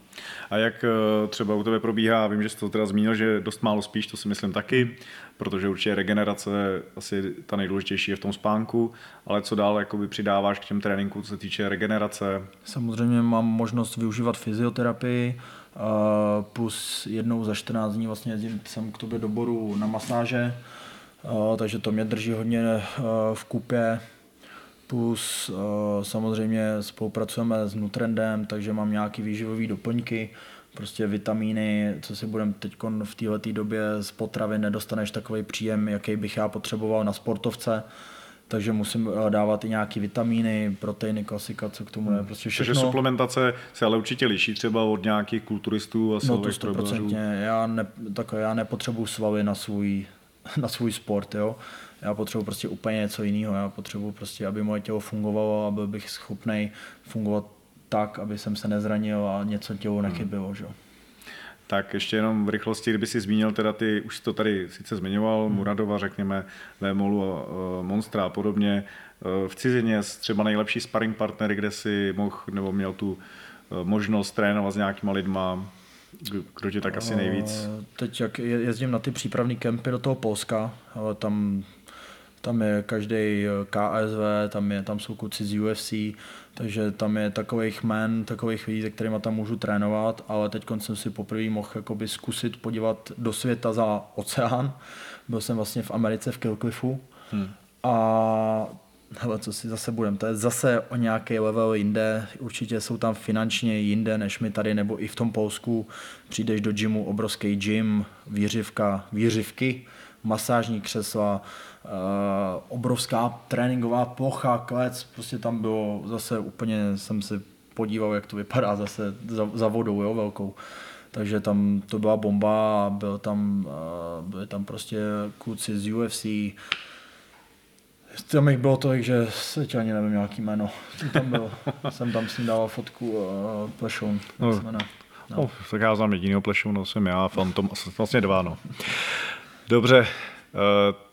A jak eh, třeba u tebe probíhá, vím, že jsi to teda zmínil, že dost málo spíš, to si myslím taky, protože určitě regenerace asi ta nejdůležitější je v tom spánku, ale co dál jakoby přidáváš k těm tréninkům, co se týče regenerace? Samozřejmě mám možnost využívat fyzioterapii, eh, plus jednou za 14 dní vlastně jezdím sem k tobě do boru na masáže, eh, takže to mě drží hodně v kupě, Plus uh, samozřejmě spolupracujeme s Nutrendem, takže mám nějaký výživové doplňky, prostě vitamíny, co si budeme teď v této době z potravy nedostaneš takový příjem, jaký bych já potřeboval na sportovce takže musím eh, dávat i nějaké vitamíny, proteiny, klasika, co k tomu je. Hmm. Prostě všechno. Takže suplementace se ale určitě liší třeba od nějakých kulturistů a No to 100%. Já, ne, tak, já nepotřebuji svaly na svůj, na svůj sport, jo. Já potřebuji prostě úplně něco jiného. Já potřebuji prostě, aby moje tělo fungovalo, aby bych schopný fungovat tak, aby jsem se nezranil a něco hmm. nechybilo. Hmm. Že? Tak ještě jenom v rychlosti, kdyby si zmínil, teda ty, už to tady sice zmiňoval, hmm. Muradova, řekněme, Vémolu, uh, Monstra a podobně. Uh, v cizině třeba nejlepší sparring partnery, kde si mohl nebo měl tu uh, možnost trénovat s nějakýma lidma, kdo tě tak asi nejvíc? Teď jak jezdím na ty přípravné kempy do toho Polska, ale tam tam je každý eh, KSV, tam, je, tam jsou kluci z UFC, takže tam je takových men, takových lidí, se kterými tam můžu trénovat, ale teď jsem si poprvé mohl jakoby zkusit podívat do světa za oceán. Byl jsem vlastně v Americe v Kilcliffu hmm. a hele, co si zase budem, to je zase o nějaký level jinde, určitě jsou tam finančně jinde než my tady, nebo i v tom Polsku přijdeš do gymu, obrovský gym, výřivka, výřivky, masážní křesla, obrovská tréninková plocha, klec, prostě tam bylo zase úplně, jsem se podíval, jak to vypadá zase za, za vodou, jo, velkou. Takže tam to byla bomba a byl tam, uh, byli tam prostě kluci z UFC, tam jich bylo tolik, že se tě ani nevím nějaký jméno. Tam byl, jsem tam s ním dával fotku uh, plešoun. No. No. No, tak já znám jedinýho plešoun, no jsem já, Fantom, vlastně dva, no. Dobře,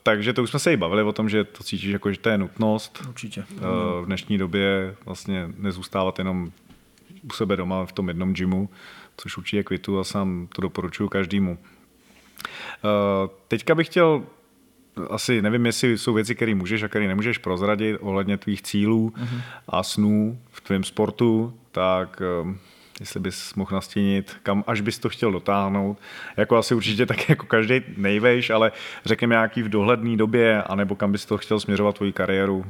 takže to už jsme se i bavili o tom, že to cítíš jako, že to je nutnost. Určitě. Uh, v dnešní době vlastně nezůstávat jenom u sebe doma v tom jednom gymu, což určitě kvitu a sám to doporučuji každému. Uh, teďka bych chtěl asi nevím, jestli jsou věci, které můžeš a které nemůžeš prozradit ohledně tvých cílů uh-huh. a snů v tvém sportu, tak jestli bys mohl nastínit, kam až bys to chtěl dotáhnout. Jako asi určitě tak jako každý nejvejš, ale řekněme nějaký v dohledné době, anebo kam bys to chtěl směřovat tvoji kariéru.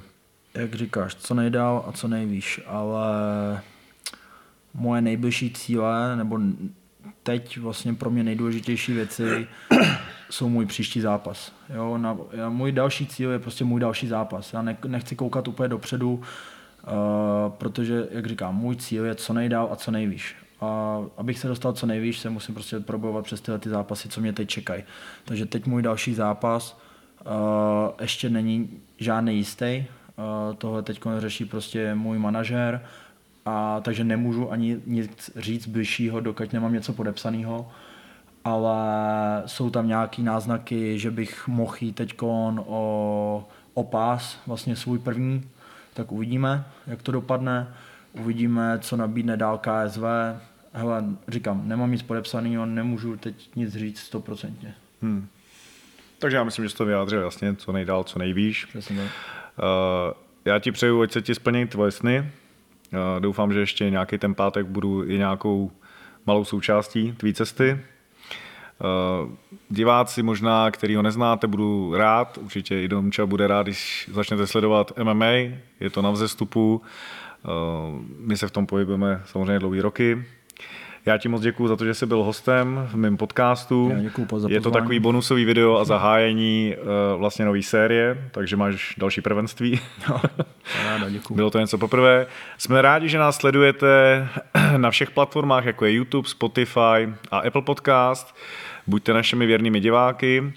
Jak říkáš, co nejdál a co nejvíš, ale moje nejbližší cíle, nebo teď vlastně pro mě nejdůležitější věci jsou můj příští zápas. Jo, na, můj další cíl je prostě můj další zápas. Já ne, nechci koukat úplně dopředu, uh, protože, jak říkám, můj cíl je co nejdál a co nejvíš. A abych se dostal co nejvíš, se musím prostě probovat přes tyhle ty zápasy, co mě teď čekají. Takže teď můj další zápas uh, ještě není žádný jistý. Uh, tohle teď řeší prostě můj manažer, a takže nemůžu ani nic říct bližšího, dokud nemám něco podepsaného ale jsou tam nějaký náznaky, že bych mohl jít teď o, o pás, vlastně svůj první, tak uvidíme, jak to dopadne. Uvidíme, co nabídne dál KSV. Hele, říkám, nemám nic podepsaného, nemůžu teď nic říct stoprocentně. Hmm. Takže já myslím, že jsi to vyjádřil jasně, co nejdál, co nejvíš. Přesně. Uh, já ti přeju, ať se ti splní tvoje sny. Uh, doufám, že ještě nějaký ten pátek budu i nějakou malou součástí tvý cesty. Uh, diváci možná, který ho neznáte, budu rád, určitě i Domča bude rád, když začnete sledovat MMA, je to na vzestupu, uh, my se v tom pohybujeme samozřejmě dlouhý roky. Já ti moc děkuji za to, že jsi byl hostem v mém podcastu. Já děkuju za Je to takový bonusový video a zahájení uh, vlastně nové série, takže máš další prvenství. No, ráda, děkuju. Bylo to něco poprvé. Jsme rádi, že nás sledujete na všech platformách, jako je YouTube, Spotify a Apple Podcast. Buďte našimi věrnými diváky,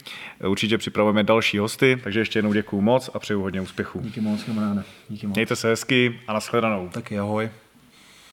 určitě připravujeme další hosty, takže ještě jednou děkuji moc a přeju hodně úspěchů. Díky moc, kamaráde. Díky moc. Mějte se hezky a nashledanou. Taky ahoj.